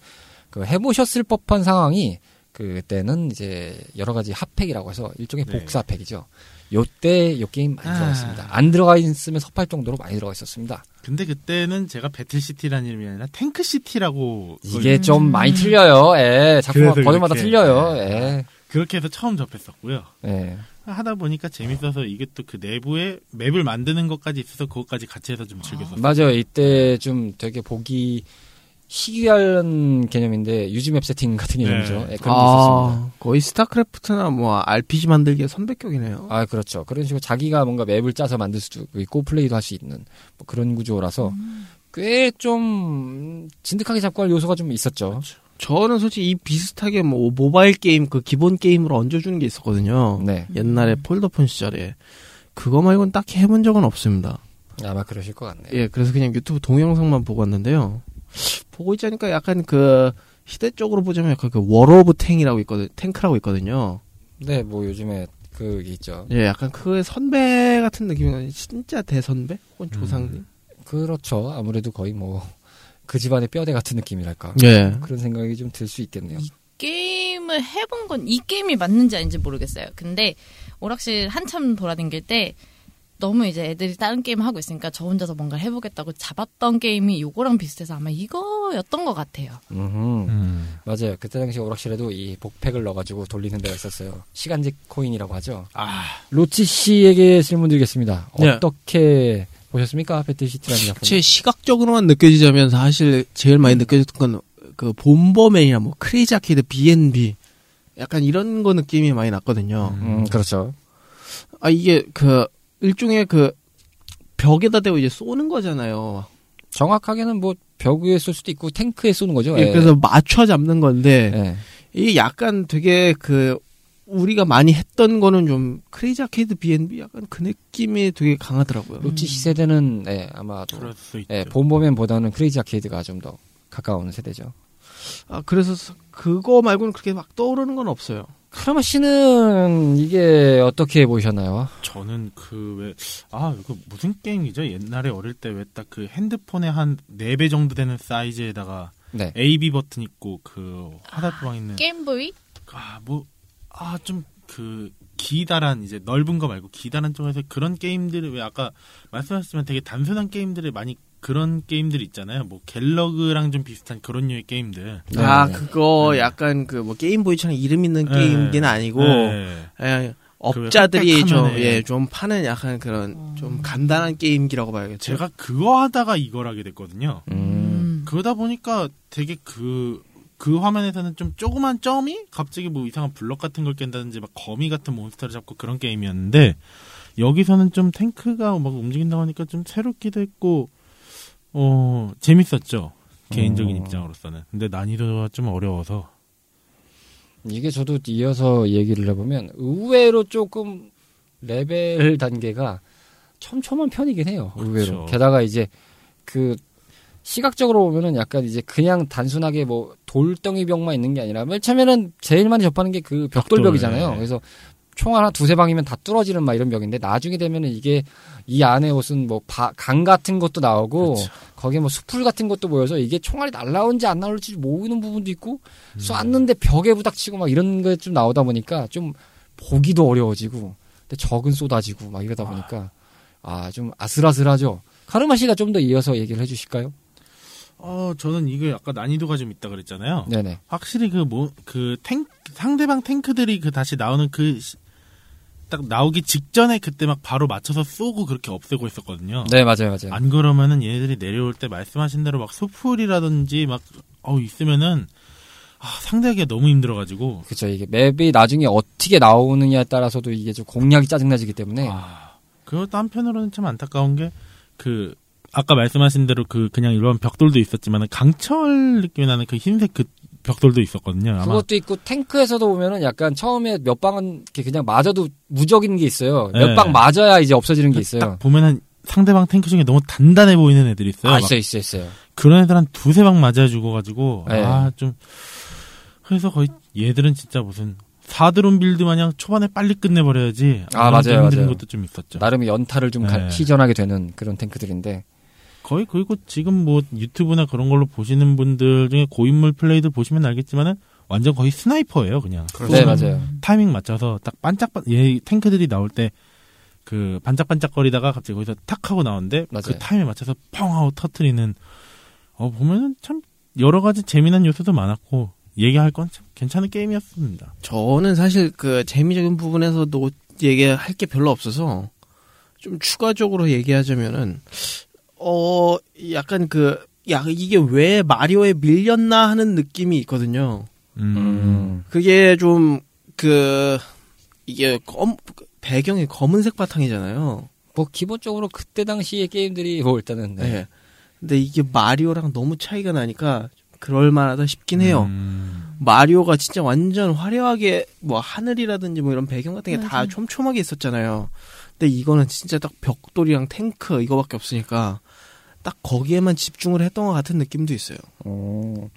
그 해보셨을 법한 상황이 그때는 이제 여러 가지 핫팩이라고 해서 일종의 네. 복사 팩이죠. 요때 요 게임 많이 아. 들어가 있습니다. 안 들어가 있으면 섭할 정도로 많이 들어가 있었습니다. 근데 그때는 제가 배틀시티라는 이름이 아니라 탱크시티라고 이게 좀 많이 틀려요. 예. 작품 버전마다. 틀려요. 예. 그렇게 해서 처음 접했었고요. 예. 하다 보니까 재밌어서 이게 또 그 내부에 맵을 만드는 것까지 있어서 그것까지 같이 해서 좀 즐겼었어요. 맞아요. 이때 좀 되게 보기 희귀한 개념인데 유즈맵 세팅 같은 개념이죠. 예, 그런 게 있었습니다. 아, 거의 스타크래프트나 뭐 RPG 만들기에 선배격이네요. 아, 그렇죠. 그런 식으로 자기가 뭔가 맵을 짜서 만들 수도 있고 플레이도 할 수 있는 뭐 그런 구조라서 꽤좀 진득하게 잡고 할 요소가 좀 있었죠. 저는 솔직히 이 비슷하게 뭐 모바일 게임 그 기본 게임으로 얹어주는 게 있었거든요. 네. 옛날에 폴더폰 시절에 그거 말고는 딱히 해본 적은 없습니다. 아마 그러실 것 같네요. 예, 그래서 그냥 유튜브 동영상만 보고 왔는데요. 보고 있자니까 약간 그 시대 쪽으로 보자면 약간 그 월드 오브 탱이라고 있거든, 탱크라고 있거든요. 네, 뭐 요즘에 그게 있죠. 예, 약간 그 선배 같은 느낌이 진짜 대선배 혹은 조상님. 그렇죠. 아무래도 거의 뭐 그 집안의 뼈대 같은 느낌이랄까. 예. 그런 생각이 좀 들 수 있겠네요. 게임을 해본 건 이 게임이 맞는지 아닌지 모르겠어요. 근데 오락실 한참 돌아다닐 때 너무 이제 애들이 다른 게임 하고 있으니까 저 혼자서 뭔가 해보겠다고 잡았던 게임이 요거랑 비슷해서 아마 이거였던 것 같아요. 음. 맞아요. 그때 당시 오락실에도 이 복팩을 넣어가지고 돌리는 데가 있었어요. 시간직 코인이라고 하죠. 아, 로치 씨에게 질문 드리겠습니다. 네. 어떻게 보셨습니까? 배틀시티라는 작품. 제 시각적으로만 느껴지자면 사실 제일 많이 느껴졌던 건 그 본버맨이나 뭐 크레이지 아케이드 B&B 약간 이런 거 느낌이 많이 났거든요. 음, 그렇죠. 아 이게 그 일종의 그 벽에다 대고 이제 쏘는 거잖아요. 정확하게는 뭐벽 위에 쏠 수도 있고 탱크에 쏘는 거죠. 예, 예. 그래서 맞춰 잡는 건데 예. 이게 약간 되게 그 우리가 많이 했던 거는 좀 크레이지 아케이드 B&B 약간 그 느낌이 되게 강하더라고요. 로치 씨 세대는 예, 아마도 있죠. 예, 봄버맨보다는 크레이지 아케이드가 좀 더 가까운 세대죠. 아 그래서 그거 말고는 그렇게 막 떠오르는 건 없어요. 카르마 씨는 이게 어떻게 보셨나요? 저는 그 왜, 아, 이거 무슨 게임이죠? 옛날에 어릴 때 왜 딱 그 핸드폰에 한 4배 정도 되는 사이즈에다가 네. AB 버튼 있고 그 화살표 방향 있는 게임보이? 아, 뭐, 아, 좀, 그, 기다란, 이제 넓은 거 말고 기다란 쪽에서 그런 게임들을 왜 아까 말씀하셨지만 되게 단순한 게임들을 많이 그런 게임들이 있잖아요. 뭐, 갤러그랑 좀 비슷한 그런 류의 게임들. 네. 아 그거 네. 약간 그 뭐 게임보이처럼 이름 있는 네. 게임기는 아니고 네. 예, 업자들이 그 좀, 획득하면은- 예, 좀 파는 약간 그런 좀 간단한 게임기라고 봐야겠죠. 제가 그거 하다가 이걸 하게 됐거든요. 음. 그러다 보니까 되게 그, 그 화면에서는 좀 조그만 점이 갑자기 뭐 이상한 블럭 같은 걸 깬다든지 막 거미 같은 몬스터를 잡고 그런 게임이었는데 여기서는 좀 탱크가 막 움직인다고 하니까 좀 새롭기도 했고 어 재밌었죠 개인적인 어. 입장으로서는 근데 난이도가 좀 어려워서 이게 저도 이어서 얘기를 해보면 의외로 조금 레벨 단계가 촘촘한 편이긴 해요. 의외로. 그렇죠. 게다가 이제 그 시각적으로 보면은 약간 이제 그냥 단순하게 뭐 돌덩이 벽만 있는 게 아니라 맨 처음에는 제일 많이 접하는 게 그 벽돌벽이잖아요. 벽돌, 네. 그래서 총 하나 두세 방이면 다 뚫어지는 막 이런 벽인데 나중에 되면은 이게 이 안에 무슨 뭐강 같은 것도 나오고 그렇죠. 거기에 뭐 수풀 같은 것도 보여서 이게 총알이 날라오는지 안 나올지 모르는 부분도 있고 쐈는데 벽에 부닥치고 막 이런 게 좀 나오다 보니까 좀 보기도 어려워지고 근데 적은 쏟아지고 막 이러다 보니까 아 좀 아 슬아슬하죠. 카르마 씨가 좀 더 이어서 얘기를 해주실까요? 어 저는 이게 아까 난이도가 좀 있다 그랬잖아요 네네. 확실히 그 뭐 그 탱 상대방 탱크들이 그 다시 나오는 그 딱 나오기 직전에 그때 막 바로 맞춰서 쏘고 그렇게 없애고 있었거든요. 네 맞아요 맞아요. 안 그러면은 얘네들이 내려올 때 말씀하신 대로 막 수풀이라든지 막 어 있으면은 아, 상대하기가 너무 힘들어가지고 그렇죠 이게 맵이 나중에 어떻게 나오느냐에 따라서도 이게 좀 공략이 짜증나지기 때문에 아, 그것도 한편으로는 참 안타까운 게 그 아까 말씀하신 대로 그 그냥 일반 벽돌도 있었지만은 강철 느낌이 나는 그 흰색 그 벽돌도 있었거든요. 그것도 있고 탱크에서도 보면은 약간 처음에 몇 방은 그냥 맞아도 무적인 게 있어요. 몇 네. 방 맞아야 이제 없어지는 게 있어요. 딱 보면은 상대방 탱크 중에 너무 단단해 보이는 애들이 있어요. 아막 있어 있어 있어요. 그런 애들 한 두세 방 맞아 죽어가지고 네. 아좀 그래서 거의 얘들은 진짜 무슨 4드론 빌드 마냥 초반에 빨리 끝내버려야지 아, 맞아요, 맞아요. 것도 좀 있었죠. 나름의 연타를 좀 가- 네. 시전하게 되는 그런 탱크들인데 거의 그리고 지금 뭐 유튜브나 그런 걸로 보시는 분들 중에 고인물 플레이들 보시면 알겠지만은 완전 거의 스나이퍼예요 그냥 네 쏘면 맞아요. 타이밍 맞춰서 딱 반짝반 얘 탱크들이 나올 때 그 반짝반짝거리다가 갑자기 거기서 탁 하고 나오는데 그 맞아요. 타이밍에 맞춰서 펑 하고 터트리는 어 보면은 참 여러 가지 재미난 요소도 많았고 얘기할 건 참 괜찮은 게임이었습니다. 저는 사실 그 재미적인 부분에서도 얘기할 게 별로 없어서 좀 추가적으로 얘기하자면은 어 약간 그 야 이게 왜 마리오에 밀렸나 하는 느낌이 있거든요. 음. 그게 좀 그 이게 검 배경이 검은색 바탕이잖아요. 뭐 기본적으로 그때 당시의 게임들이 뭐 일단은 네. 네. 근데 이게 마리오랑 너무 차이가 나니까 그럴 만하다 싶긴 해요. 음, 마리오가 진짜 완전 화려하게 뭐 하늘이라든지 뭐 이런 배경 같은 게 다. 촘촘하게 있었잖아요. 근데 이거는 진짜 딱 벽돌이랑 탱크 이거밖에 없으니까 딱 거기에만 집중을 했던 것 같은 느낌도 있어요. 어.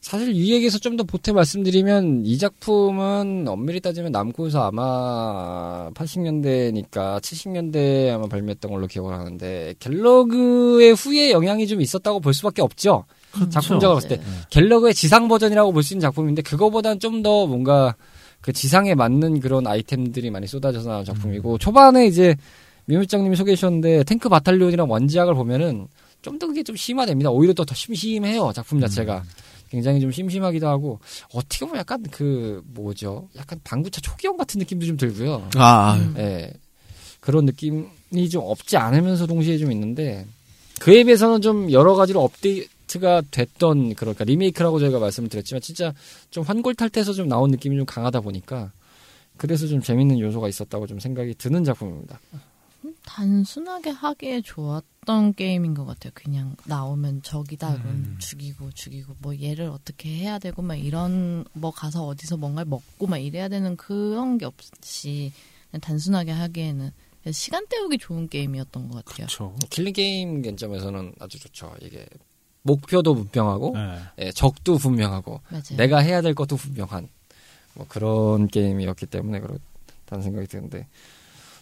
사실 이 얘기에서 좀 더 보태 말씀드리면 이 작품은 엄밀히 따지면 남코에서 아마 80년대니까 70년대에 아마 발매했던 걸로 기억을 하는데 갤러그의 후에 영향이 좀 있었다고 볼 수밖에 없죠. 작품적으로 봤을 때 갤러그의 지상 버전이라고 볼 수 있는 작품인데 그거보다는 좀 더 뭔가 그 지상에 맞는 그런 아이템들이 많이 쏟아져서 나온 작품이고 초반에 이제 미물장님이 소개해 주셨는데 탱크 바탈리온이랑 원작을 보면은 좀 더 그게 좀 심화됩니다. 오히려 또더 심심해요 작품 자체가. 굉장히 좀 심심하기도 하고 어떻게 보면 약간 그 뭐죠? 약간 방구차 초기형 같은 느낌도 좀 들고요. 아, 예. 그런 느낌이 좀 없지 않으면서 동시에 좀 있는데 그에 비해서는 좀 여러 가지로 업데이트가 됐던 그러니까 리메이크라고 저희가 말씀을 드렸지만 진짜 좀 환골탈태에서 좀 나온 느낌이 좀 강하다 보니까 그래서 좀 재밌는 요소가 있었다고 좀 생각이 드는 작품입니다. 단순하게 하기에 좋았던 게임인 것 같아요. 그냥 나오면 적이다 그럼 음. 죽이고 죽이고 뭐 얘를 어떻게 해야 되고 막 이런 뭐 가서 어디서 뭔가를 먹고 막 이래야 되는 그런 게 없이 그냥 단순하게 하기에는 시간 때우기 좋은 게임이었던 것 같아요. 그렇죠. killing 게임 관점에서는 아주 좋죠. 이게 목표도 분명하고 네. 예, 적도 분명하고 맞아요. 내가 해야 될 것도 분명한 뭐 그런 게임이었기 때문에 그렇다는 생각이 드는데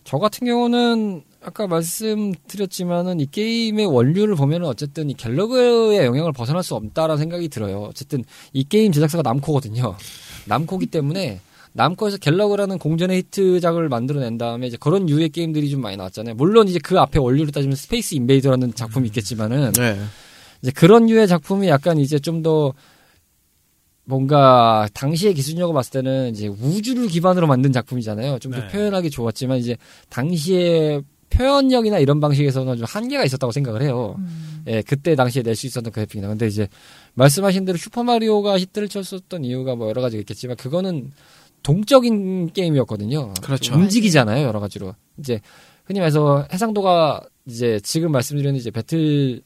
저 같은 경우는 아까 말씀드렸지만은 이 게임의 원류를 보면은 어쨌든 이 갤러그의 영향을 벗어날 수 없다라는 생각이 들어요. 어쨌든 이 게임 제작사가 남코거든요. 남코기 때문에 남코에서 갤러그라는 공전의 히트작을 만들어낸 다음에 이제 그런 유의 게임들이 좀 많이 나왔잖아요. 물론 이제 그 앞에 원류를 따지면 스페이스 인베이더라는 작품이 있겠지만은 네. 이제 그런 류의 작품이 약간 이제 좀더 뭔가 당시의 기술력을 봤을 때는 이제 우주를 기반으로 만든 작품이잖아요. 좀더 네. 표현하기 좋았지만 이제 당시의 표현력이나 이런 방식에서는 좀 한계가 있었다고 생각을 해요. 음. 예, 그때 당시에 낼 수 있었던 그래픽이나. 근데 이제 말씀하신 대로 슈퍼 마리오가 히트를 쳤었던 이유가 뭐 여러 가지 있겠지만 그거는 동적인 게임이었거든요. 그렇죠. 움직이잖아요, 여러 가지로. 이제 흔히 말해서 해상도가 이제 지금 말씀드린 이제 배틀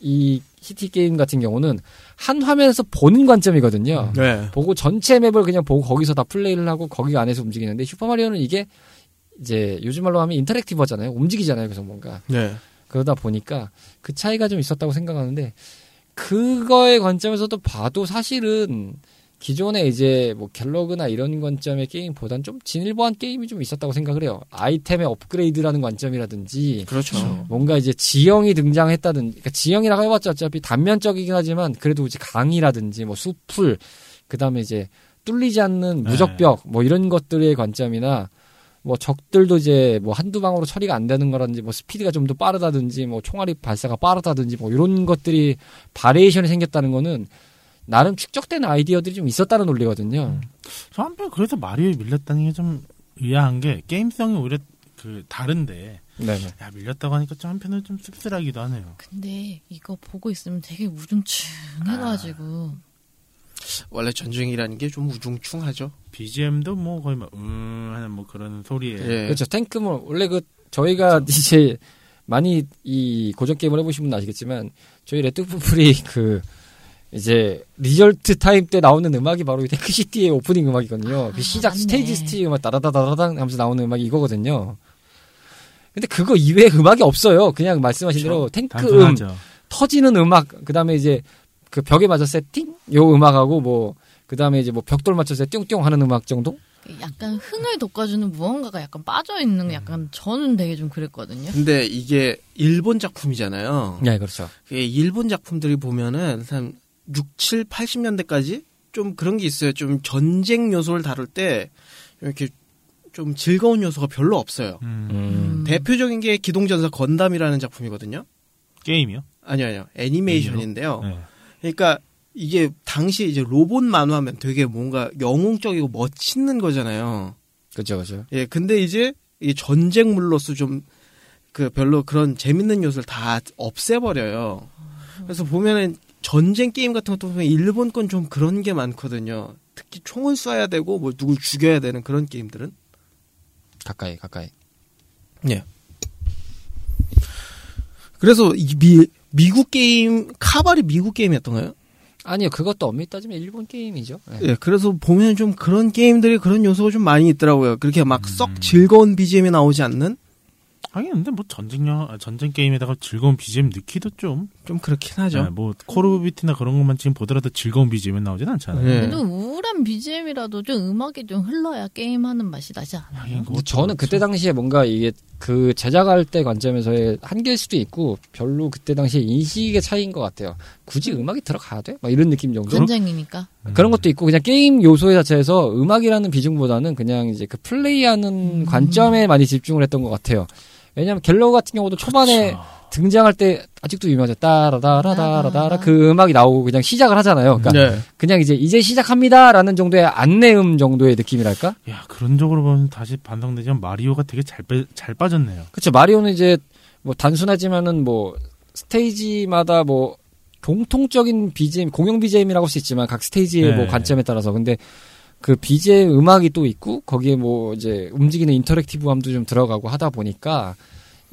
이 시티 게임 같은 경우는 한 화면에서 보는 관점이거든요. 네. 보고 전체 map을 그냥 보고 거기서 다 플레이를 하고 거기 안에서 움직이는데 슈퍼마리오는 이게 이제 요즘 말로 하면 interactive잖아요. 움직이잖아요. 그래서 뭔가 네. 그러다 보니까 그 차이가 좀 있었다고 생각하는데 그거의 관점에서도 봐도 사실은 기존에 이제 뭐 갤러그나 이런 관점의 게임보단 좀 진일보한 게임이 좀 있었다고 생각을 해요. 아이템의 업그레이드라는 관점이라든지 그렇죠. 뭔가 이제 지형이 등장했다든지 그러니까 지형이라고 해봤자 어차피 단면적이긴 하지만 그래도 이제 강이라든지 뭐 숲풀 그다음에 이제 뚫리지 않는 네. 무적벽 뭐 이런 것들의 관점이나 뭐 적들도 이제 뭐 한두 방으로 처리가 안 되는 거라든지 뭐 스피드가 좀 더 빠르다든지 뭐 총알이 발사가 빠르다든지 뭐 이런 것들이 바리에이션이 생겼다는 거는 나름 축적된 아이디어들이 좀 있었다는 논리거든요. 저 한편 그래서 마리오에 밀렸다는 게 좀 의아한 게 게임성이 오히려 그 다른데 네네. 야 밀렸다고 하니까 좀 한편은 좀 씁쓸하기도 하네요. 근데 이거 보고 있으면 되게 우중충해가지고 원래 전쟁이라는 게 좀 우중충하죠. BGM도 뭐 거의 막 음, 하는 뭐 그런 소리에 예. 그렇죠. 탱크물 원래 그 저희가 이제 많이 이 고전 게임을 해보신 분은 아시겠지만 저희 레트로 피플이 그 이제 result time 때 나오는 음악이 바로 이 탱크시티의 오프닝 음악이거든요. 그 아, 시작 맞네. 스테이지 스티 음악 따다다다당 하면서 나오는 음악이 이거거든요. 근데 그거 이외에 음악이 없어요. 그냥 말씀하신 대로 탱크 음. 터지는 음악, 그 다음에 이제 그 벽에 맞춰 세팅? 요 음악하고 뭐, 그 다음에 이제 뭐 벽돌 맞춰서 띵띵 하는 음악 정도? 약간 흥을 돋궈주는 무언가가 약간 빠져 있는 약간 저는 되게 좀 그랬거든요. 근데 이게 일본 작품이잖아요. 네, 그렇죠. 일본 작품들이 보면은 한 6, 7, 80년대까지 좀 그런 게 있어요. 좀 전쟁 요소를 다룰 때 이렇게 좀 즐거운 요소가 별로 없어요. 음, 음. 대표적인 게 기동전사 건담이라는 작품이거든요. 게임이요? 아니요, 아니요. 애니메이션인데요. 네. 그러니까 이게 당시 이제 로봇 만화면 되게 뭔가 영웅적이고 멋있는 거잖아요. 그죠, 그죠. 예, 근데 이제 이 전쟁물로서 좀 그 별로 그런 재밌는 요소를 다 없애버려요. 그래서 보면은 전쟁 게임 같은 것도 보면 일본 건 좀 그런 게 많거든요. 특히 총을 쏴야 되고 뭐 누굴 죽여야 되는 그런 게임들은. 가까이, 가까이. 예. 그래서 이 미, 미국 게임 카발이 미국 게임이었던가요? 아니요, 그것도 엄밀히 따지면 일본 게임이죠. 네. 예, 그래서 보면 좀 그런 게임들이 그런 요소가 좀 많이 있더라고요. 그렇게 막썩 즐거운 BGM이 나오지 않는 하긴 근데 뭐 전쟁 영 전쟁 게임에다가 즐거운 BGM 넣기도 좀 좀 그렇긴 하죠. 네, 뭐 뷰티나 그런 것만 지금 보더라도 즐거운 BGM은 나오진 않잖아요. 네. 그래도 우울한 BGM이라도 좀 음악이 좀 흘러야 게임하는 맛이 나지 않아요? 그것도 저는 그때 그렇죠. 당시에 뭔가 이게 그 제작할 때 관점에서의 한계일 수도 있고 별로 그때 당시에 인식의 차이인 것 같아요. 굳이 음악이 들어가야 돼? 막 이런 느낌 정도. 전쟁이니까. 그런 것도 있고 그냥 게임 요소 자체에서 음악이라는 비중보다는 그냥 이제 그 플레이하는 관점에 많이 집중을 했던 것 같아요. 왜냐하면 갤러 같은 경우도 초반에 그쵸. 등장할 때 아직도 유명하죠. 따라다라다라다라 그 음악이 나오고 그냥 시작을 하잖아요. 그러니까 네. 그냥 이제 이제 시작합니다라는 정도의 안내음 정도의 느낌이랄까? 야 그런 적으로 보면 다시 반성되지만 마리오가 되게 잘, 빼, 잘 빠졌네요. 그렇죠. 마리오는 이제 뭐 단순하지만은 뭐 스테이지마다 뭐 공통적인 BGM, 공용 BGM이라고 할 수 있지만 각 스테이지의 네. 뭐 관점에 따라서 근데 그 BGM 음악이 또 있고 거기에 뭐 이제 움직이는 인터랙티브함도 좀 들어가고 하다 보니까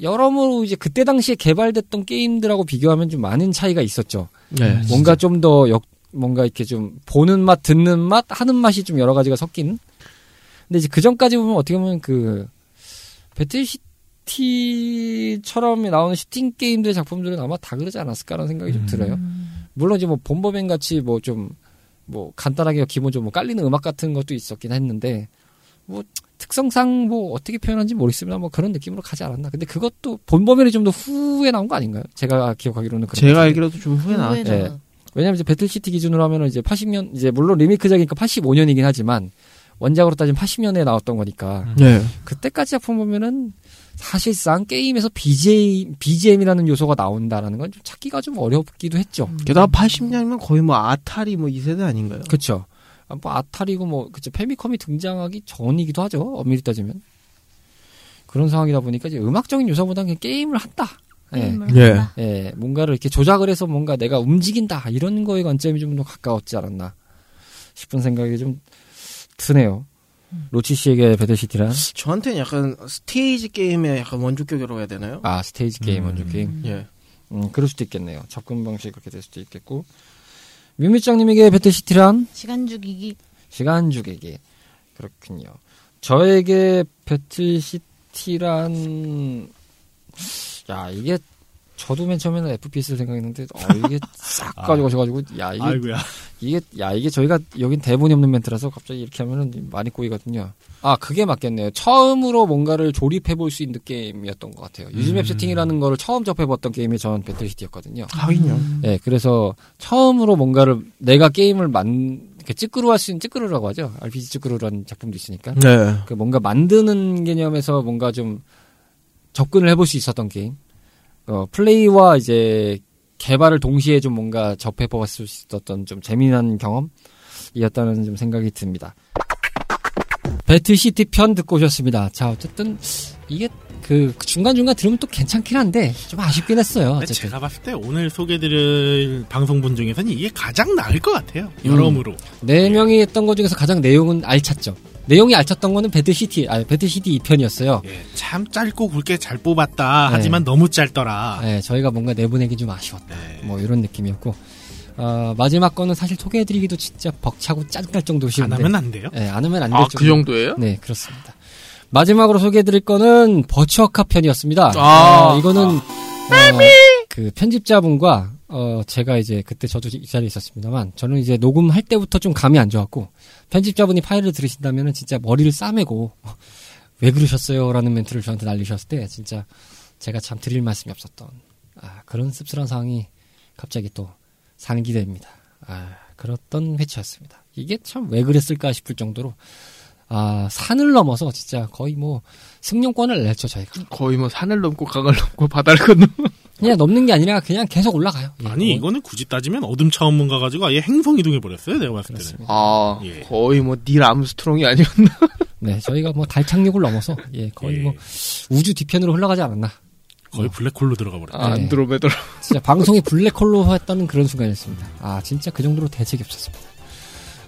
여러모로 이제 그때 당시에 개발됐던 게임들하고 비교하면 좀 많은 차이가 있었죠. 네. 뭔가 좀 더 역, 뭔가 이렇게 좀 보는 맛, 듣는 맛, 하는 맛이 좀 여러 가지가 섞인. 근데 이제 그 전까지 보면 어떻게 보면 그, 배틀시티처럼 나오는 슈팅 게임들의 작품들은 아마 다 그러지 않았을까라는 생각이 좀 음. 들어요. 물론 이제 뭐 bomberman 같이 뭐 좀, 뭐 간단하게 기본적으로 뭐 깔리는 음악 같은 것도 있었긴 했는데, 뭐 특성상 뭐 어떻게 표현하는지 모르겠습니다. 뭐 그런 느낌으로 가지 않았나. 근데 그것도 본범맨이 좀 더 후에 나온 거 아닌가요? 제가 기억하기로는 그런 제가. 알기로도 좀 후에 나왔죠. 네. 왜냐면 이제 배틀시티 기준으로 하면은 이제 80년 이제 물론 리메이크작이니까 85년이긴 하지만 원작으로 따지면 80년에 나왔던 거니까 네. 그때까지 작품 보면은 사실상 게임에서 BGM, BGM이라는 요소가 나온다라는 건 좀 찾기가 좀 어렵기도 했죠. 게다가 80년이면 거의 뭐 아타리 뭐이 세대 아닌가요? 그쵸. 아, 뭐 아타리고 뭐, 그쵸. 페미컴이 등장하기 전이기도 하죠. 엄밀히 따지면. 그런 상황이다 보니까 이제 음악적인 요소보다는 게임을 한다. 예. 예. 예, 뭔가를 이렇게 조작을 해서 뭔가 내가 움직인다. 이런 거에 관점이 좀 더 가까웠지 않았나 싶은 생각이 좀 드네요. 로치 씨에게 배틀시티란? 저한테는 약간 스테이지 게임의 약간 원조격이라고 해야 되나요? 아, 스테이지 게임, 음. 원조 게임. 예. 음, 그럴 수도 있겠네요. 접근 방식이 그렇게 될 수도 있겠고. 뮤미짱님에게 배틀시티란? 시간 죽이기. 시간 죽이기. 그렇군요. 저에게 배틀시티란, 야, 이게, 저도 맨 처음에는 FPS를 생각했는데, 어, 이게 *laughs* 싹 아. 가져가셔가지고, 야, 이게, 아이고야. 이게, 야, 이게 저희가 여긴 대본이 없는 멘트라서 갑자기 이렇게 하면은 많이 꼬이거든요. 아, 그게 맞겠네요. 처음으로 뭔가를 조립해 볼 수 있는 게임이었던 것 같아요. 유즈맵 음. 세팅이라는 거를 처음 접해봤던 게임이 전 배틀시티였거든요. 하긴요. 네, 그래서 처음으로 뭔가를 내가 게임을 만 이렇게 찌끄루 할 수 있는 찌끄루라고 하죠. RPG 찌끄루라는 작품도 있으니까. 네. 그 뭔가 만드는 개념에서 뭔가 좀 접근을 해볼 수 있었던 게임. 어, 플레이와 이제 개발을 동시에 좀 뭔가 접해봤을 수 있었던 좀 재미난 경험이었다는 좀 생각이 듭니다. 배틀시티 편 듣고 오셨습니다. 자, 어쨌든 이게 그 중간중간 들으면 또 괜찮긴 한데 좀 아쉽긴 했어요. 어쨌든. 제가 봤을 때 오늘 소개드릴 방송분 중에서는 이게 가장 나을 것 같아요. 여러모로. 네 명이 했던 것 중에서 가장 내용은 알찼죠. 내용이 알찼던 거는 배틀시티, 아니, 배틀시티 2편이었어요. 예, 참 짧고 굵게 잘 뽑았다. 네. 하지만 너무 짧더라. 네, 저희가 뭔가 내보내기 좀 아쉬웠다. 네. 뭐 이런 느낌이었고. 어, 마지막 거는 사실 소개해드리기도 진짜 벅차고 짜증날 정도 안 쉬운데. 하면 안 돼요? 네, 안 하면 안될 아, 정도. 그 정도예요? 네, 그렇습니다. 마지막으로 소개해드릴 거는 버추어카 편이었습니다. 아. 어, 이거는 어, 그 편집자분과 어, 제가 이제 그때 저도 이 자리에 있었습니다만 저는 이제 녹음할 때부터 좀 감이 안 좋았고 편집자분이 파일을 들으신다면은 진짜 머리를 싸매고 왜 그러셨어요라는 멘트를 저한테 날리셨을 때 진짜 제가 참 드릴 말씀이 없었던 아, 그런 씁쓸한 상황이 갑자기 또 상기됩니다. 아, 그랬던 회차였습니다. 이게 참 왜 그랬을까 싶을 정도로 아, 산을 넘어서 진짜 거의 뭐 승용권을 냈죠, 저희가. 거의 뭐 산을 넘고 강을 넘고 바다를 건너. 그냥 넘는 게 아니라 그냥 계속 올라가요. 예, 아니 뭐, 이거는 굳이 따지면 어둠 차원문 가 가지고 아예 행성 이동해 버렸어요. 내가 봤을 때는. 그렇습니다. 아, 예. 거의 뭐 닐 암스트롱이 아니었나? *laughs* 네, 저희가 뭐 달 착륙을 넘어서 예, 거의 예. 뭐 우주 뒤편으로 흘러가지 않았나. 거의 블랙홀로 들어가 버렸다. 아, 네. 안드로메다로. 진짜 방송이 블랙홀로 했다는 그런 순간이었습니다. 아, 진짜 그 정도로 대책이 없었습니다.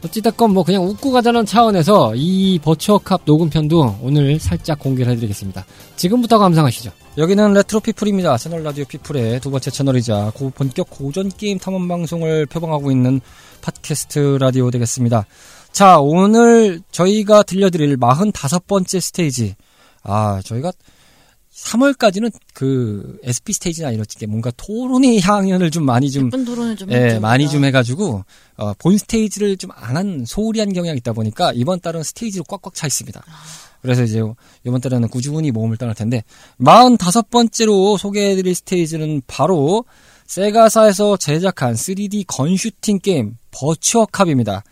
어찌됐건 뭐 그냥 웃고 가자는 차원에서 이 버추어캅 녹음편도 오늘 살짝 공개를 해드리겠습니다. 지금부터 감상하시죠. 여기는 레트로 피플입니다. 채널 라디오 피플의 두 번째 채널이자 고 본격 고전 게임 탐험 방송을 표방하고 있는 팟캐스트 라디오 되겠습니다. 자, 오늘 저희가 들려드릴 45번째 스테이지. 아, 저희가 3월까지는 그 SP 스테이지나 이런 게 뭔가 토론의 향연을 좀 많이 좀 예쁜 토론을 좀 예, 많이. 좀 해가지고 어, 본 스테이지를 좀 안 한 소홀히 한 경향이 있다 보니까 이번 달은 스테이지로 꽉꽉 차 있습니다. 그래서 이제 이번 달에는 꾸준히 모험을 떠날 텐데 45번째로 소개해드릴 스테이지는 바로 세가사에서 제작한 3D 건슈팅 게임 버추어 캅입니다.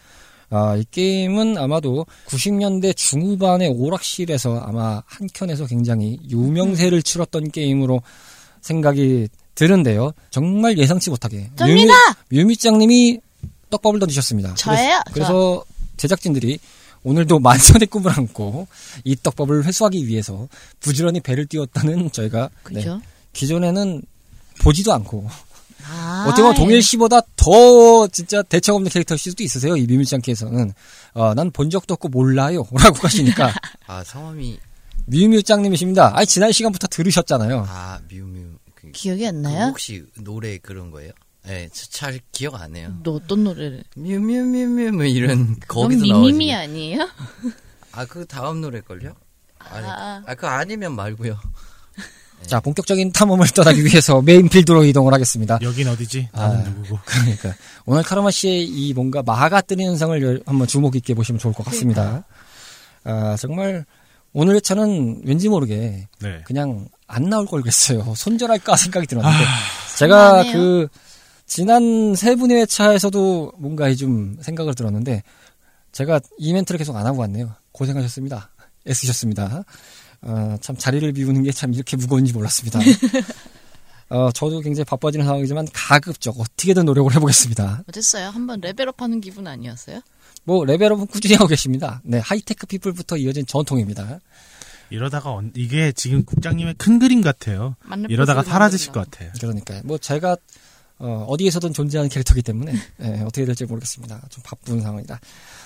아, 이 게임은 아마도 90년대 중후반의 오락실에서 아마 한켠에서 굉장히 유명세를 치렀던 게임으로 생각이 드는데요. 정말 예상치 못하게 접니다! 뮤미짱님이 떡밥을 던지셨습니다. 저예요? 그래서, 그래서 제작진들이 오늘도 만선의 꿈을 안고 이 떡밥을 회수하기 위해서 부지런히 배를 띄웠다는 저희가 네, 그죠? 기존에는 보지도 않고 아, 어떻게 보면 동일 씨보다 더 진짜 대책 없는 캐릭터일 수도 있으세요. 이 뮤뮤짱께서는 어, 난 본 적도 없고 몰라요. *laughs* 라고 하시니까 아 성함이 뮤뮤짱님이십니다. 아니 지난 시간부터 들으셨잖아요. 아 뮤뮤 그, 기억이 안그 나요? 혹시 노래 그런 거예요? 네, 저잘 기억 안 해요. 너 어떤 노래를? 뮤뮤뮤뮤 뭐 이런 *laughs* 거기서 미미미 나오지. 아니에요? 아 그 다음 노래 걸요? 아니, 아. 아, 그 아니면 말고요. 자 본격적인 탐험을 *laughs* 떠나기 위해서 메인 필드로 이동을 하겠습니다. 여긴 어디지? 아. 나는 누구고? *laughs* 그러니까 오늘 카르마 씨의 이 뭔가 마가 뜨는 현상을 열- 한번 주목 있게 보시면 좋을 것 같습니다. 아 정말 오늘 회차는 왠지 모르게 네. 그냥 안 나올 걸 그랬어요. 손절할까 생각이 들었는데 제가 그만해요. 그 지난 세 분의 회차에서도 뭔가 좀 생각을 들었는데 제가 이벤트를 계속 안 하고 왔네요. 고생하셨습니다. 애쓰셨습니다. 어, 참 자리를 비우는 게 참 이렇게 무거운지 몰랐습니다. *laughs* 어, 저도 굉장히 바빠지는 상황이지만 가급적 어떻게든 노력을 해보겠습니다. 어땠어요? 한번 level up 하는 기분 아니었어요? 뭐 level up은 꾸준히 하고 계십니다. 네, 하이테크 피플부터 이어진 전통입니다. 이러다가 언- 이게 지금 국장님의 큰 그림 같아요. 이러다가 사라지실. 것 같아요. 그러니까요. 뭐 제가 어, 어디에서든 존재하는 캐릭터이기 때문에 예, 어떻게 될지 모르겠습니다. 좀 바쁜 상황이라.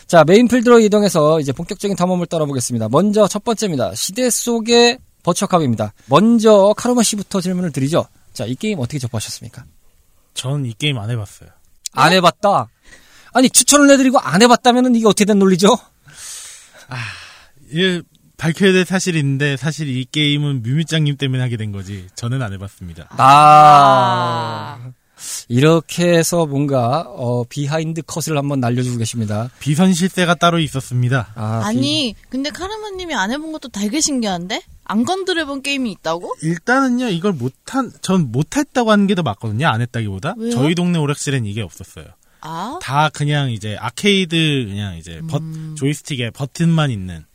자 메인 필드로 이동해서 이제 본격적인 탐험을 떠나보겠습니다. 먼저 첫 번째입니다. 시대 속의 버추어캅입니다. 먼저 카르마 씨부터 질문을 드리죠. 자 이 게임 어떻게 접하셨습니까? 전 이 게임 안 해봤어요. 안 해봤다. 아니 추천을 해드리고 안 해봤다면은 이게 어떻게 된 논리죠? 예, 밝혀야 될 사실이 있는데 사실 이 게임은 뮤미짱님 때문에 하게 된 거지. 저는 안 해봤습니다. 아 이렇게 해서 뭔가 어, behind cut을 한번 날려주고 계십니다. 비선 실세가 따로 있었습니다. 아, 비- 아니, 근데 카르마님이 안 해본 것도 되게 신기한데? 안 건드려본 게임이 있다고? 일단은요, 이걸 못한, 전 못했다고 하는 게 더 맞거든요. 안 했다기보다. 왜요? 저희 동네 오락실엔 이게 없었어요. 아? 다 그냥 이제 아케이드, 그냥 이제 버- 조이스틱에 버튼만 있는.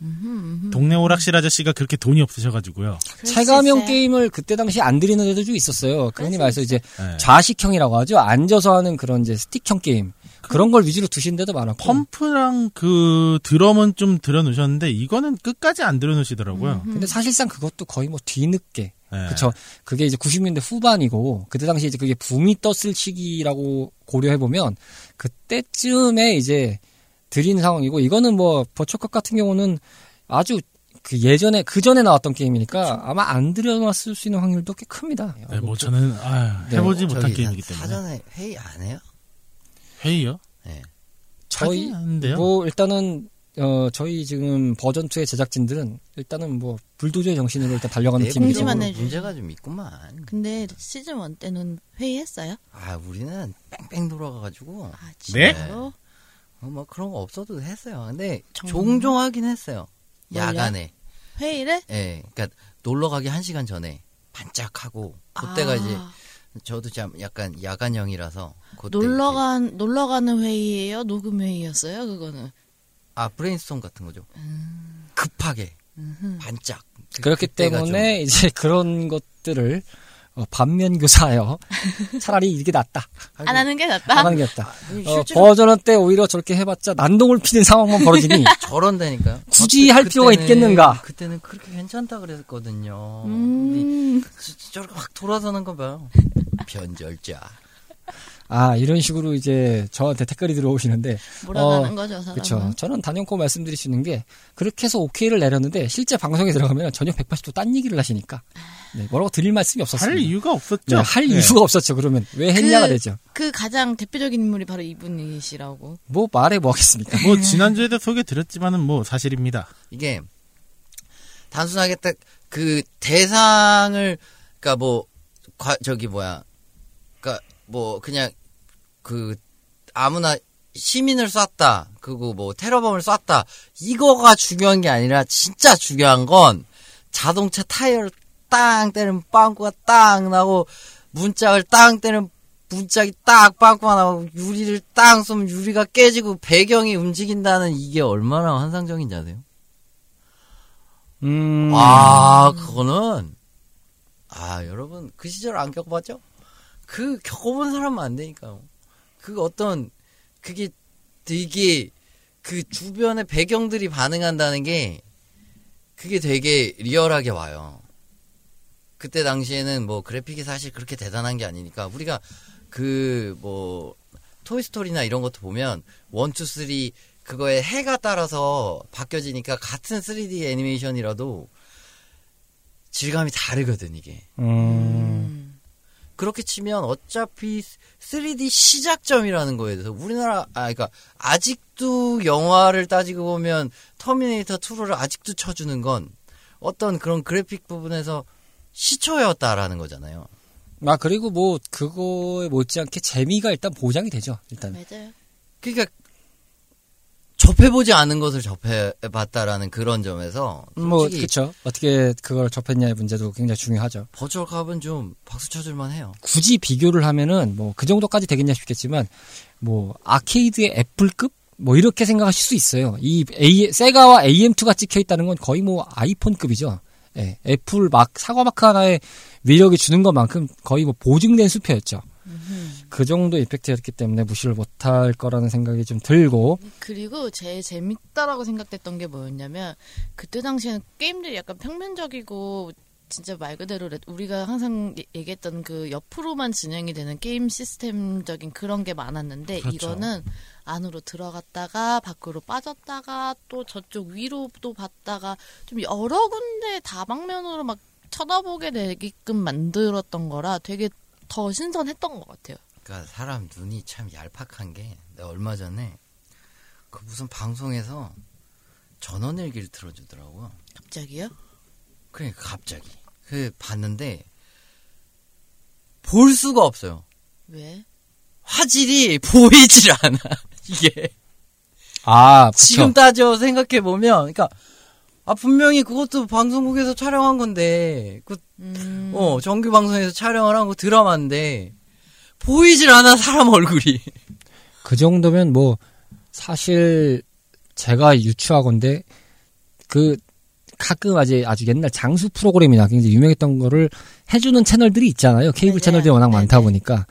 동네 오락실 아저씨가 그렇게 돈이 없으셔가지고요. 체감형. 게임을 그때 당시 안 드리는 데도 좀 있었어요. 그 흔히 말해서 이제 네. 좌식형이라고 하죠. 앉아서 하는 그런 이제 스틱형 게임. 그런 걸 위주로 두신 데도 많았고. 펌프랑 그 드럼은 좀 들어놓으셨는데 이거는 끝까지 안 들어놓으시더라고요. 근데 사실상 그것도 거의 뭐 뒤늦게. 네. 그쵸. 그게 이제 90년대 후반이고, 그때 당시 이제 그게 붐이 떴을 시기라고 고려해보면, 그때쯤에 이제 드린 상황이고, 이거는 뭐, 버처컵 같은 경우는 아주 그 예전에, 그 전에 나왔던 게임이니까 아마 안 들여놨을 수 있는 확률도 꽤 큽니다. 네, 뭐 저는 아, 네. 해보지 못한 저기 게임이기 때문에 사전에 회의 안 해요? 회의요? 저희, 하긴 하는데요. 뭐, 일단은, 어, 저희 지금 버전 2의 제작진들은 일단은 뭐, 불도저의 정신으로 일단 달려가는 팀이죠. 해주지. 문제가 좀 있구만. 근데 시즌 1 때는 회의했어요? 아 우리는 뺑뺑 돌아가가지고 아, 네? 진짜로? 어, 뭐 그런 거 없어도 했어요. 근데 정말? 종종 하긴 했어요. 야간에. 회의를? 예, 그러니까 놀러 가기 한 시간 전에 반짝하고 그때가 아, 이제 저도 참 약간 야간형이라서 그때 놀러 간, 놀러 가는 회의예요? 녹음 회의였어요? 그거는. 아 brainstorm 같은 거죠. 음. 급하게 반짝. 그- 그렇기 때문에 이제 *laughs* 그런 것들을 어, 반면 교사하여 *laughs* 차라리 이게 낫다. 좀- 안 하는 게안 낫다? 하는 게 낫다. 아니, 어, 버전원 때 오히려 저렇게 해봤자 난동을 피는 상황만 벌어지니 *laughs* 저런다니까요. 굳이 그때- 할 필요가 그때는- 있겠는가? 그때는 그렇게 괜찮다 그랬거든요. 음. 저- 저렇게 막 돌아서는 거 봐요. 변절자. 아 이런 식으로 이제 저한테 댓글이 들어오시는데 몰아가는 어, 거죠, 사람은. 그렇죠. 저는 단연코 말씀드릴 수 있는 게 그렇게 해서 오케이를 내렸는데 실제 방송에 들어가면 전혀 180도 딴 얘기를 하시니까 네, 뭐라고 드릴 말씀이 없었습니다. 할 이유가 없었죠. 네, 할 네. 이유가 없었죠. 그러면 왜 했냐가 그- 되죠. 그 가장 대표적인 인물이 바로 이분이시라고. 뭐 말해 뭐 하겠습니까? 뭐 지난주에도 소개 드렸지만은 뭐 사실입니다. 이게 단순하게 딱 그 대상을 그러니까 뭐 과- 저기 뭐야 그러니까 뭐 그냥 그 아무나 시민을 쐈다 그리고 뭐 테러범을 쐈다 이거가 중요한 게 아니라 진짜 중요한 건 자동차 타이어를 땅 때리면 빵꾸가 딱 나고 문짝을 땅 때리면 문짝이 딱 빵꾸가 나고 유리를 땅 쏘면 유리가 깨지고 배경이 움직인다는 이게 얼마나 환상적인지 아세요? 음. 아, 그거는, 아, 여러분, 그 시절 안 겪어봤죠? 그, 겪어본 사람은 안 되니까요. 그 어떤, 그게 되게, 그 주변의 배경들이 반응한다는 게, 그게 되게 리얼하게 와요. 그때 당시에는 뭐 그래픽이 사실 그렇게 대단한 게 아니니까, 우리가 그, 뭐, 토이스토리나 이런 것도 보면, one, two, three, 그거에 해에 따라서 바뀌어지니까 같은 3D 애니메이션이라도 질감이 다르거든, 이게. 음. 그렇게 치면 어차피 3D 시작점이라는 거에 대해서 우리나라, 아, 그니까, 아직도 영화를 따지고 보면 터미네이터 2를 아직도 쳐주는 건 어떤 그런 그래픽 부분에서 시초였다라는 거잖아요. 아 그리고 뭐 그거에 못지않게 재미가 일단 보장이 되죠. 일단. 맞아요. 그러니까 접해보지 않은 것을 접해봤다라는 그런 점에서 뭐 그렇죠. 어떻게 그걸 접했냐의 문제도 굉장히 중요하죠. 버추어캅은 좀 박수 쳐줄만 해요. 굳이 비교를 하면은 뭐 그 정도까지 되겠냐 싶겠지만 뭐 아케이드의 애플급 뭐 이렇게 생각하실 수 있어요. 이 A, 세가와 AM2가 찍혀 있다는 건 거의 뭐 아이폰급이죠. 예, 애플 막 사과 마크 하나에 위력이 주는 것만큼 거의 뭐 보증된 수표였죠. 그 정도 effect였기 때문에 무시를 못할 거라는 생각이 좀 들고 그리고 제일 재밌다라고 생각됐던 게 뭐였냐면 그때 당시에는 게임들이 약간 평면적이고 진짜 말 그대로 레- 우리가 항상 얘- 얘기했던 그 옆으로만 진행이 되는 게임 시스템적인 그런 게 많았는데 그렇죠. 이거는 안으로 들어갔다가 밖으로 빠졌다가 또 저쪽 위로 또 봤다가 좀 여러 군데 다방면으로 막 쳐다보게 되게끔 만들었던 거라 되게 더 신선했던 것 같아요. 그러니까 사람 눈이 참 얄팍한 게 내가 얼마 전에 그 무슨 방송에서 전원일기를 틀어주더라고요. 갑자기요? 그러니까 갑자기 그 봤는데 볼 수가 없어요. 왜? 화질이 *laughs* 보이질 않아. 이게 아 지금 따져 생각해 보면, 그러니까 아 분명히 그것도 방송국에서 촬영한 건데, 그 음, 어, 정규 방송에서 촬영을 한 거 드라마인데, 보이질 않아, 사람 얼굴이. *laughs* 그 정도면 뭐 사실 제가 유추하건데 그 가끔 아주 아주 옛날 장수 프로그램이나 굉장히 유명했던 거를 해주는 채널들이 있잖아요. 케이블 맞아요. 채널들이 워낙 많다 네네. 보니까.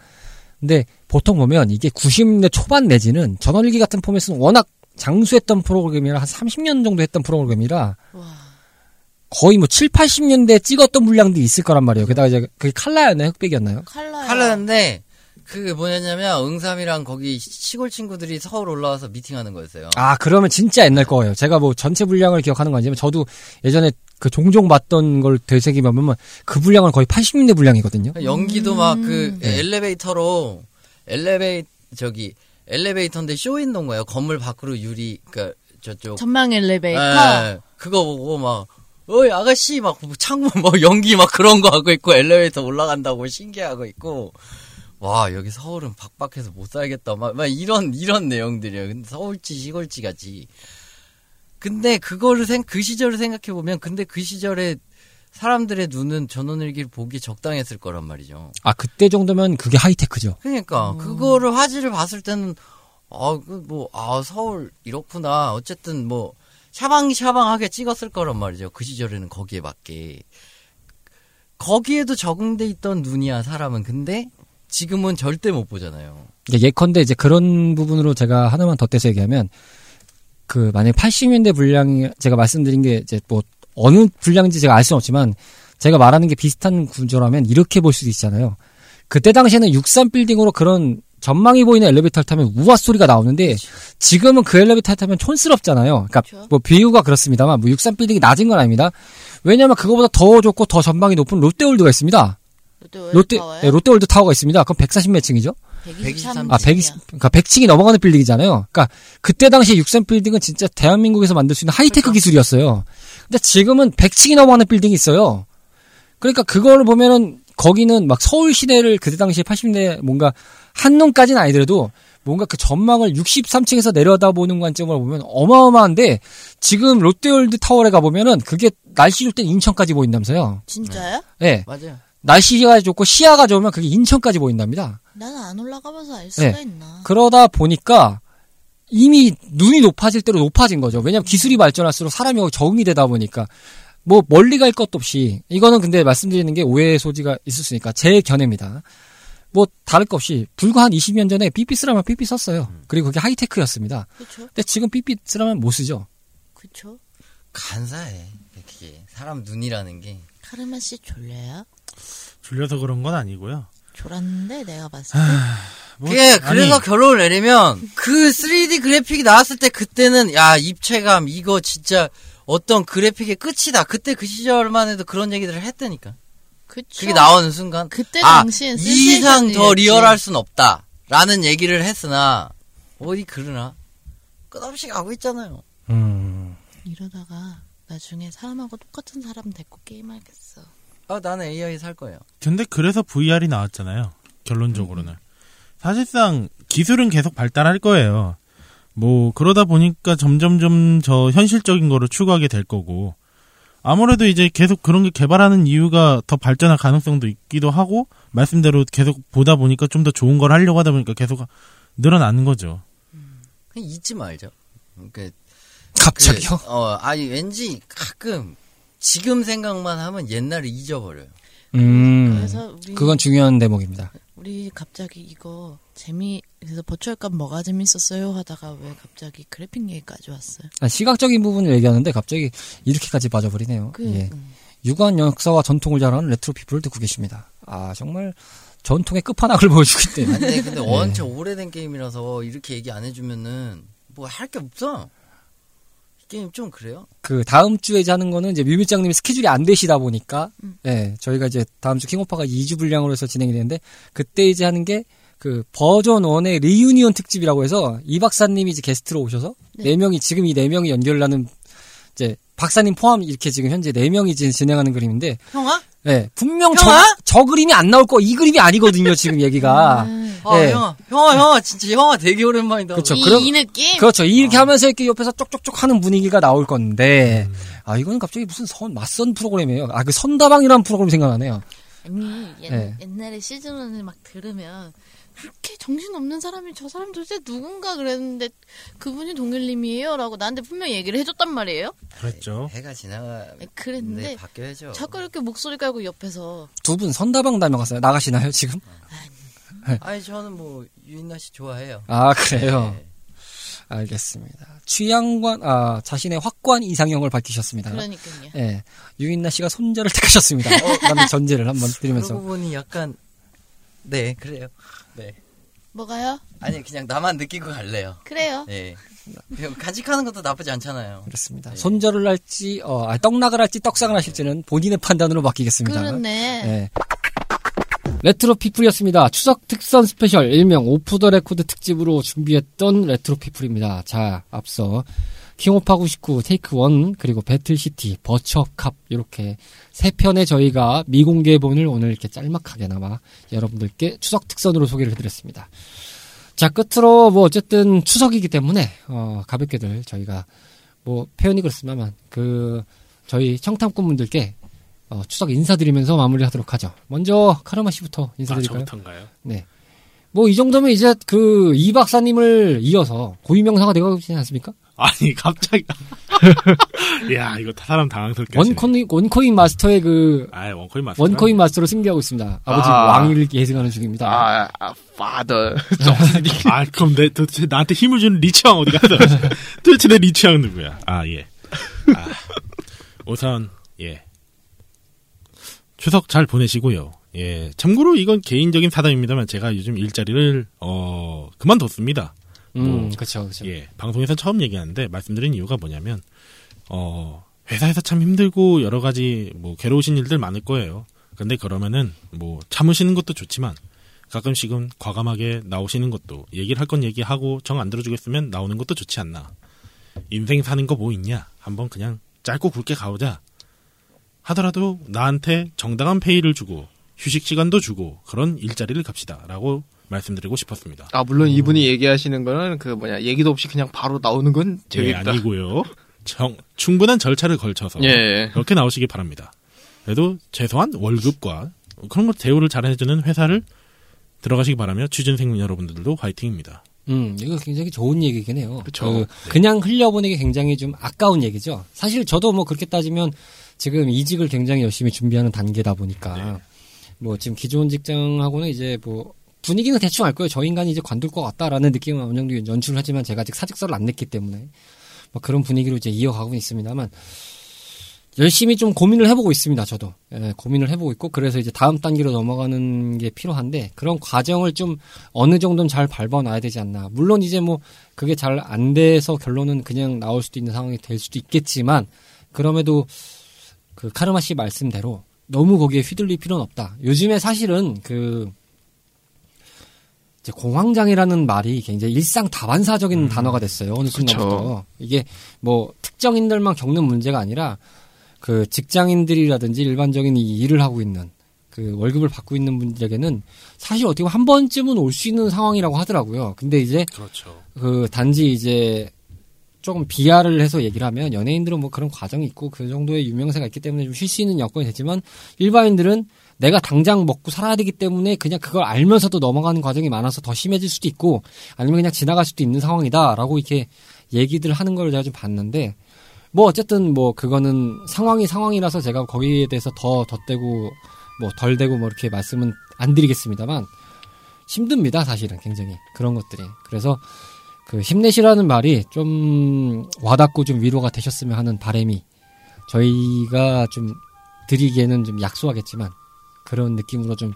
근데 보통 보면 이게 90년대 초반 내지는 전원일기 같은 포맷은 워낙 장수했던 프로그램이라 한 30년 정도 했던 프로그램이라 와. 거의 뭐 7, 80년대 찍었던 분량들이 있을 거란 말이에요. 게다가 이제 그게 칼라였나요? 흑백이었나요? 칼라요. 칼라는데, 그 뭐냐면, 응삼이랑 거기 시골 친구들이 서울 올라와서 미팅하는 거였어요. 아, 그러면 진짜 옛날 거예요. 제가 뭐 전체 분량을 기억하는 건 아니지만 저도 예전에 그 종종 봤던 걸 되새기면 그 분량은 거의 80년대 분량이거든요. 연기도 막그 네. 엘리베이터로, 엘리베이, 저기, 엘리베이터인데 쇼윈도인 거예요. 건물 밖으로 유리, 그 저쪽. 전망 엘리베이터. 예, 그거 보고 막, 어이, 아가씨, 막, 창문, 뭐, 연기 막 그런 거 하고 있고, 엘리베이터 올라간다고 신기하고 있고, 와, 여기 서울은 박박해서 못 살겠다. 막, 막 이런, 이런 내용들이에요. 근데 서울지, 시골지 같이. 근데 그거를 생, 그 시절을 생각해 보면, 근데 그 시절에 사람들의 눈은 전원일기를 보기 적당했을 거란 말이죠. 아, 그때 정도면 그게 하이테크죠. 그러니까 그거를 화질을 봤을 때는 아그뭐 아 서울 이렇구나 어쨌든 뭐 샤방샤방하게 찍었을 거란 말이죠 그 시절에는 거기에 맞게 거기에도 적응돼 있던 눈이야 사람은 근데 지금은 절대 못 보잖아요 예컨대 이제 그런 부분으로 제가 하나만 덧대서 얘기하면 그 만약 80년대 분량이 제가 말씀드린 게 이제 뭐 어느 분량인지 제가 알 수는 없지만 제가 말하는 게 비슷한 구조라면 이렇게 볼 수도 있잖아요. 그때 당시에는 63 빌딩으로 그런 전망이 보이는 엘리베이터를 타면 우와 소리가 나오는데 지금은 그 엘리베이터 타면 촌스럽잖아요. 그러니까. 뭐 비유가 그렇습니다만 뭐 63 빌딩이 낮은 건 아닙니다. 왜냐하면 그거보다 더 좋고 더 전망이 높은 롯데월드가 있습니다. 롯데? 예, 롯데월드 타워가 있습니다. 그럼 140몇 층이죠? 123. 아, 120, 그러니까 100층이 넘어가는 빌딩이잖아요. 그러니까 그때 당시에 63 빌딩은 진짜 대한민국에서 만들 수 있는 하이테크 그렇죠. 기술이었어요. 근데 지금은 100층이 넘어가는 빌딩이 있어요. 그러니까 그걸 보면은 거기는 막 서울 시내를 그때 당시에 80년대 뭔가 한눈까지는 아니더라도 뭔가 그 전망을 63층에서 내려다보는 관점으로 보면 어마어마한데 지금 롯데월드 타워에 가보면은 그게 날씨 좋을 땐 인천까지 보인다면서요. 진짜요? 예. 맞아요. 날씨가 좋고 시야가 좋으면 그게 인천까지 보인답니다. 나는 안 올라가면서 알 수가 네. 있나? 그러다 보니까 이미 눈이 높아질 대로 높아진 거죠. 왜냐하면 기술이 발전할수록 사람이 적응이 되다 보니까 뭐 멀리 갈 것도 없이 이거는 근데 말씀드리는 게 오해의 소지가 있을 수 있으니까 제 견해입니다. 뭐 다를 것 없이 불과 한 20년 전에 삐삐 쓰라면 삐삐 썼어요. 그리고 그게 하이테크였습니다. 그쵸? 근데 지금 삐삐 쓰라면 못 쓰죠. 그쵸? 간사해. 그게 사람 눈이라는 게. 카르마 씨 졸려요? 졸려서 그런 건 아니고요. 졸았는데 내가 봤을 때 뭐, 그게 그래서 아니, 결론을 내리면 그 3D 그래픽이 나왔을 때 그때는 야 입체감 이거 진짜 어떤 그래픽의 끝이다. 그때 그 시절만 해도 그런 얘기들을 했다니까. 그쵸? 그게 나오는 순간 그때 아, 당시엔 이 이상 더. 리얼할 순 없다. 라는 얘기를 했으나 어디 그러나 끝없이 가고 있잖아요. 음. 이러다가 나중에 사람하고 똑같은 사람 데리고 게임하겠어. 아 나는 AI 살 거예요. 근데 그래서 VR이 나왔잖아요. 결론적으로는. 사실상 기술은 계속 발달할 거예요. 뭐 그러다 보니까 점점점 저 현실적인 거를 추구하게 될 거고 아무래도 이제 계속 그런 게 개발하는 이유가 더 발전할 가능성도 있기도 하고 말씀대로 계속 보다 보니까 좀 더 좋은 걸 하려고 하다 보니까 계속 늘어나는 거죠. 그냥 잊지 말죠. 그러니까 갑자기요? 그, 어 아니 왠지 가끔 지금 생각만 하면 옛날을 잊어버려요. 음. 그래서 우리 그건 중요한 대목입니다. 우리 갑자기 이거 재미 그래서 버추얼값 뭐가 재밌었어요 하다가 왜 갑자기 그래픽 얘기까지 왔어요? 아, 시각적인 부분을 얘기하는데 갑자기 이렇게까지 빠져버리네요. 그 예. 음. 유구한 역사와 전통을 자랑하는 레트로 피플을 듣고 계십니다. 아 정말 전통의 끝판왕을 *laughs* 보여주기 때문에 아니 근데, 네. 근데 원체 오래된 게임이라서 이렇게 얘기 안 해주면은 뭐 할 게 없어. 이 게임 좀 그래요. 그 다음 주에 하는 거는 이제 뮤미짱님이 스케줄이 안 되시다 보니까 음. 예 저희가 이제 다음 주 킹오파가 2주 분량으로 해서 진행이 되는데 그때 이제 하는 게 그 버전 1의 reunion 특집이라고 해서 이 박사님이 이제 게스트로 오셔서 네. 네 명이 지금 이 네 명이 연결나는 이제 박사님 포함 이렇게 지금 현재 네 명이 지금 진행하는 그림인데 형아? 예 분명 저? 저 그림이 안 나올 거 이 그림이 아니거든요 지금 얘기가 음. 아 예. 형아, 형아, 형아, 진짜 형아 되게 오랜만이다. 그쵸. 이, 그럼- 이 느낌? 그렇죠. 이렇게 하면서 이렇게 옆에서 쪽쪽쪽 하는 분위기가 나올 건데, 아, 이거는 갑자기 무슨 선, 맞선 프로그램이에요. 아, 그 선다방이라는 프로그램 생각나네요. 아니 옛, 네. 옛날에 시즌1을 막 들으면 그렇게 정신없는 사람이 저 사람 도대체 누군가 그랬는데 그분이 동일님이에요 라고 나한테 분명히 얘기를 해줬단 말이에요 그랬죠. 해가 지나가. 네, 그랬는데 네, 바뀌어야죠. 자꾸 이렇게 목소리 깔고 옆에서 두 분 선다방 다녀갔어요. 나가시나요, 지금? 아니 저는 뭐 유인나 씨 좋아해요. 아, 그래요. 네. 알겠습니다. 취향관, 아, 자신의 확고한 이상형을 밝히셨습니다. 그러니까요 예. 유인나 씨가 손자를 택하셨습니다. 어, 라는 전제를 한번 *laughs* 드리면서. 그러고 보니 약간 네 그래요. 네. 뭐가요? 아니 그냥 나만 느끼고 갈래요. 그래요 네. 간직하는 것도 나쁘지 않잖아요. 그렇습니다. 네. 손절을 할지, 어, 아, 떡락을 할지 떡상을 하실지는 본인의 판단으로 맡기겠습니다. 그렇네 네. 레트로 피플이었습니다. 추석 특선 스페셜 일명 오프 더 레코드 특집으로 준비했던 레트로 피플입니다. 자, 앞서 킹오파 99, 테이크 1, 그리고 배틀시티, 버추어캅 이렇게 세 편의 저희가 미공개본을 오늘 이렇게 짤막하게나마 여러분들께 추석 특선으로 소개를 해드렸습니다. 자, 끝으로 뭐 어쨌든 추석이기 때문에 어, 가볍게들 저희가 뭐 표현이 그렇습니다만 그 저희 청탐꾼분들께 어, 추석 인사드리면서 마무리하도록 하죠. 먼저 카르마 씨부터 아, 인사드릴까요? 저부터인가요? 네. 뭐 이 정도면 이제 그 이 박사님을 이어서 고유명사가 되고 있지 않습니까? 아니 갑자기 *laughs* 야 이거 다 사람 당황스럽게. 원코인 원코인 마스터의 그 아 원코인 맞습니다. 원코인 마스터로 승리하고 있습니다. 아버지 아. 왕위를 예승하는 중입니다. 아, 아 father. *laughs* *laughs* 아 그럼 내 도대체 나한테 힘을 주는 리치왕 어디 갔어? 도대체 내 리치왕 누구야? 아 예. 아, 우선 예 추석 잘 보내시고요. 예 참고로 이건 개인적인 사담입니다만 제가 요즘 일자리를 어 그만뒀습니다. 음, 뭐, 그렇죠, 그렇죠. 예, 방송에서 처음 얘기하는데 말씀드린 이유가 뭐냐면 어 회사에서 참 힘들고 여러 가지 뭐 괴로우신 일들 많을 거예요. 근데 그러면은 뭐 참으시는 것도 좋지만 가끔씩은 과감하게 나오시는 것도 얘기를 할 건 얘기하고 정 안 들어주겠으면 나오는 것도 좋지 않나. 인생 사는 거 뭐 있냐? 한번 그냥 짧고 굵게 가보자 하더라도 나한테 정당한 페이를 주고 휴식 시간도 주고 그런 일자리를 갑시다라고 말씀드리고 싶었습니다. 아 물론 이분이 얘기하시는 거는 그 뭐냐 얘기도 없이 그냥 바로 나오는 건 예, 재밌다. 아니고요. 정, 충분한 절차를 걸쳐서 예. 그렇게 나오시기 바랍니다. 그래도 최소한 월급과 그런 것 대우를 잘 해주는 회사를 들어가시기 바라며 취준생 여러분들도 화이팅입니다. 음, 이거 굉장히 좋은 얘기긴 해요. 그쵸. 그, 냥 흘려보내기 굉장히 좀 아까운 얘기죠. 사실 저도 뭐 그렇게 따지면 지금 이직을 굉장히 열심히 준비하는 단계다 보니까 뭐 지금 기존 직장하고는 이제 뭐 분위기는 대충 알 거예요. 저 인간이 이제 관둘 것 같다라는 느낌은 어느 정도 연출을 하지만 제가 아직 사직서를 안 냈기 때문에 뭐 그런 분위기로 이제 이어가고 있습니다만 열심히 좀 고민을 해보고 있습니다. 저도 예, 고민을 해보고 있고 그래서 이제 다음 단계로 넘어가는 게 필요한데 그런 과정을 좀 어느 정도는 잘 밟아놔야 되지 않나. 물론 이제 뭐 그게 잘 안 돼서 결론은 그냥 나올 수도 있는 상황이 될 수도 있겠지만 그럼에도 그 카르마 씨 말씀대로 너무 거기에 휘둘릴 필요는 없다. 요즘에 사실은 그 이제 공황장애라는 말이 굉장히 일상 다반사적인 단어가 됐어요. 어느 순간부터 이게 뭐 특정인들만 겪는 문제가 아니라 그 직장인들이라든지 일반적인 이 일을 하고 있는 그 월급을 받고 있는 분들에게는 사실 어떻게 보면 한 번쯤은 올 수 있는 상황이라고 하더라고요. 근데 이제 그렇죠. 그 단지 이제 조금 비하를 해서 얘기를 하면 연예인들은 뭐 그런 과정이 있고 그 정도의 유명세가 있기 때문에 좀 쉴 수 있는 여건이 되지만 일반인들은 내가 당장 먹고 살아야 되기 때문에 그냥 그걸 알면서도 넘어가는 과정이 많아서 더 심해질 수도 있고 아니면 그냥 지나갈 수도 있는 상황이다라고 이렇게 얘기들 하는 걸 제가 좀 봤는데 뭐 어쨌든 뭐 그거는 상황이 상황이라서 제가 거기에 대해서 더 덧대고 뭐 덜 대고 뭐 이렇게 말씀은 안 드리겠습니다만 힘듭니다 사실은 굉장히 그런 것들이. 그래서 그 힘내시라는 말이 좀 와닿고 좀 위로가 되셨으면 하는 바람이 저희가 좀 드리기에는 좀 약소하겠지만 그런 느낌으로 좀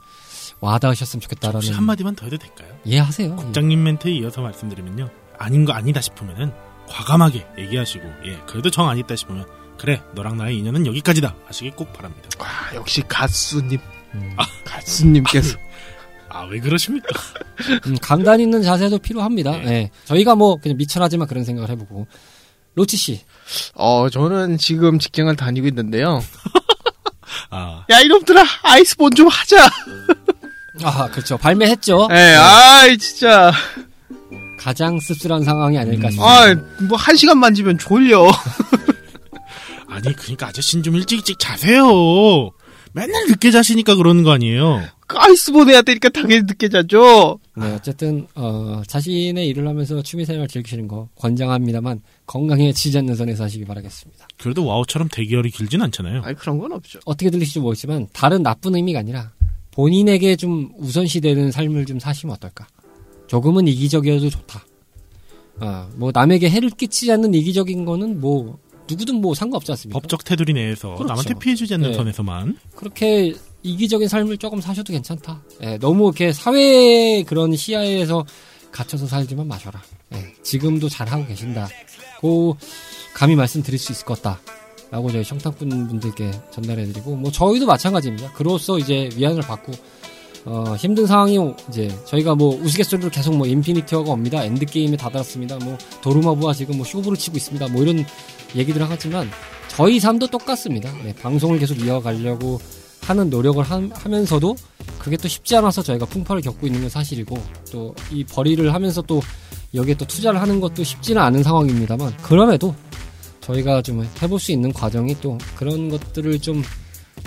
와닿으셨으면 좋겠다라는 혹시 한마디만 더 해도 될까요? 이해하세요. 국장님 멘트에 이어서 말씀드리면요. 아닌 거 아니다 싶으면은 과감하게 얘기하시고 예 그래도 정안 있다 싶으면 그래 너랑 나의 인연은 여기까지다 하시기 꼭 바랍니다. 아, 역시 가수님. 음. 가수님께서. 아 왜 그러십니까? *laughs* 음, 강단 있는 자세도 필요합니다. 예. 저희가 뭐 그냥 미천하지만 그런 생각을 해보고 로치 씨 어, 저는 지금 직장을 다니고 있는데요. *laughs* 아 야, 이놈들아, 아이스본 좀 하자. 아 그렇죠 발매했죠. 예, 아이, 진짜. 가장 씁쓸한 상황이 아닐까 음. 싶습니다. 아, 뭐, 한 시간 만지면 졸려. *laughs* 아니 그러니까 아저씨는 좀 일찍 일찍 자세요. 맨날 늦게 자시니까 그러는 거 아니에요? 그 아이스본 해야 되니까 당연히 늦게 자죠. 네, 어쨌든 어, 자신의 일을 하면서 취미생활 즐기시는 거 권장합니다만 건강해지지 않는 선에서 하시기 바라겠습니다. 그래도 와우처럼 대기열이 길진 않잖아요. 아니, 그런 건 없죠. 어떻게 들리실지 모르지만 다른 나쁜 의미가 아니라 본인에게 좀 우선시되는 삶을 좀 사시면 어떨까? 조금은 이기적이어도 좋다. 아, 뭐 남에게 해를 끼치지 않는 이기적인 거는 뭐 누구든 뭐 상관없지 않습니까? 법적 테두리 내에서 그렇죠. 남한테 피해주지 않는 네. 선에서만 그렇게 이기적인 삶을 조금 사셔도 괜찮다. 예, 너무 이렇게 사회 그런 시야에서 갇혀서 살지만 마셔라. 예, 지금도 잘 하고 계신다. 고 감히 말씀드릴 수 있을 것 같다. 라고 저희 청담꾼 분들께 전달해드리고, 뭐, 저희도 마찬가지입니다. 그로써 이제 위안을 받고, 어, 힘든 상황이 이제 저희가 뭐 우스갯소리로 계속 뭐 Infinity War가 옵니다. Endgame에 다다랐습니다. 뭐 도르마부와 지금 뭐 쇼부를 치고 있습니다. 뭐 이런 얘기들을 하지만 저희 삶도 똑같습니다. 네, 방송을 계속 이어가려고 하는 노력을 하, 하면서도 그게 또 쉽지 않아서 저희가 풍파를 겪고 있는 건 사실이고 또 이 벌이를 하면서 또 여기에 또 투자를 하는 것도 쉽지는 않은 상황입니다만 그럼에도 저희가 좀 해볼 수 있는 과정이 또 그런 것들을 좀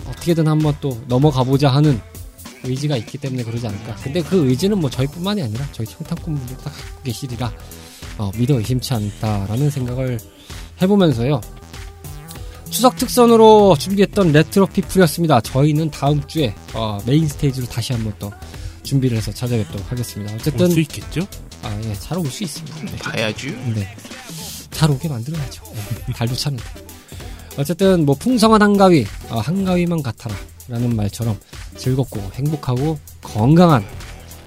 어떻게든 한번 또 넘어가 보자 하는 의지가 있기 때문에 그러지 않을까. 근데 그 의지는 뭐 저희뿐만이 아니라 저희 청탁꾼분들도 다 갖고 계시리라 어, 믿어 의심치 않다라는 생각을 해보면서요. 추석 특선으로 준비했던 레트로 피플이었습니다. 저희는 다음 주에 어, 메인 스테이지로 다시 한번 또 준비를 해서 찾아뵙도록 하겠습니다. 어쨌든 올 수 있겠죠? 아, 예, 잘 올 수 있습니다. 네. 봐야지. 네. 잘 오게 만들어야죠. 네, 달도 차는데. 어쨌든 뭐 풍성한 한가위, 어, 한가위만 같아라 라는 말처럼 즐겁고 행복하고 건강한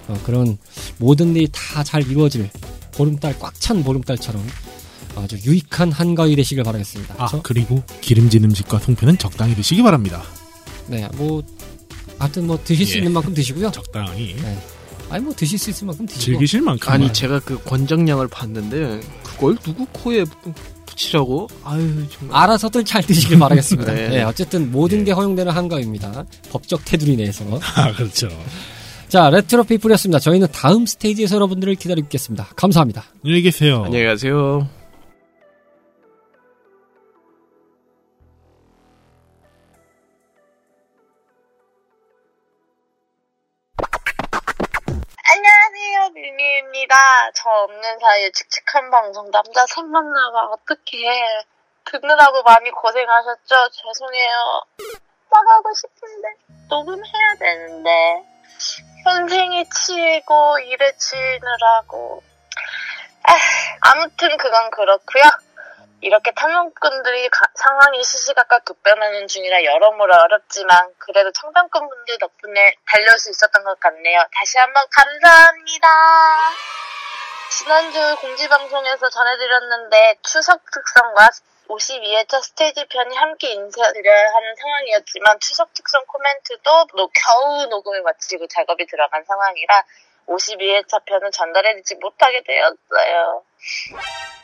어, 그런 모든 일이 다 잘 이루어질 보름달 꽉 찬 보름달처럼 아주 유익한 한가위 되시길 바라겠습니다. 아 저- 그리고 기름진 음식과 송편은 적당히 드시기 바랍니다. 네, 뭐 하여튼 뭐 드실 수 예. 있는 만큼 드시고요. 적당히 네. 아니 뭐 드실 수 있을 만큼 드시고. 즐기실 만큼 아니, 제가 그 권장량을 봤는데, 그걸 누구 코에 붙이려고 아유 정말 알아서들 잘 드시길 바라겠습니다. *laughs* 네. 네, 어쨌든 모든 게 허용되는 한가위입니다. 법적 테두리 내에서. *laughs* 아, 그렇죠. 자, 레트로 피플이었습니다. 저희는 다음 스테이지에서 여러분들을 기다리겠습니다. 감사합니다. 안녕히 계세요. 안녕히 가세요. 안녕하세요, 뮤미입니다. 저 없는 사이에 칙칙한 방송 남자 셋 만나가 어떡해. 듣느라고 많이 고생하셨죠? 죄송해요. 나가고 싶은데, 녹음해야 되는데, 현생에 치이고, 일에 치이느라고. 아, 아무튼 그건 그렇고요 이렇게 탐험꾼들이 가- 상황이 시시각각 급변하는 중이라 여러모로 어렵지만 그래도 청담꾼 분들 덕분에 달려올 수 있었던 것 같네요. 다시 한번 감사합니다. 지난주 공지방송에서 전해드렸는데 추석 특선과 52회차 스테이지 편이 함께 인사드려야 하는 상황이었지만 추석 특선 코멘트도 노- 겨우 녹음을 마치고 작업이 들어간 상황이라 52회차 편은 전달해드리지 못하게 되었어요.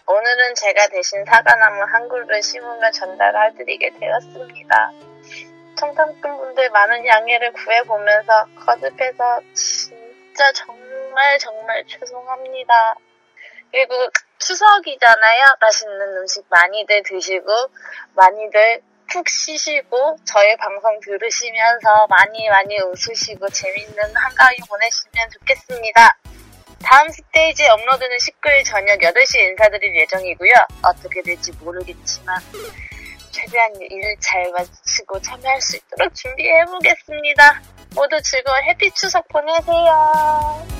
오늘은 제가 대신 사과나무 한 그루를 심으며 전달해드리게 되었습니다. 청담꾼분들 많은 양해를 구해보면서 거듭해서 진짜 정말 정말 죄송합니다. 그리고 추석이잖아요. 맛있는 음식 많이들 드시고 많이들 푹 쉬시고 저희 방송 들으시면서 많이 많이 웃으시고 재밌는 한가위 보내시면 좋겠습니다. 다음 스테이지 업로드는 19일 저녁 8시에 인사드릴 예정이고요. 어떻게 될지 모르겠지만 최대한 일잘 마치고 참여할 수 있도록 준비해보겠습니다. 모두 즐거운 해피 추석 보내세요.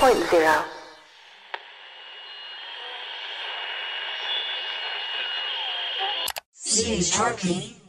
2.0. Harpy.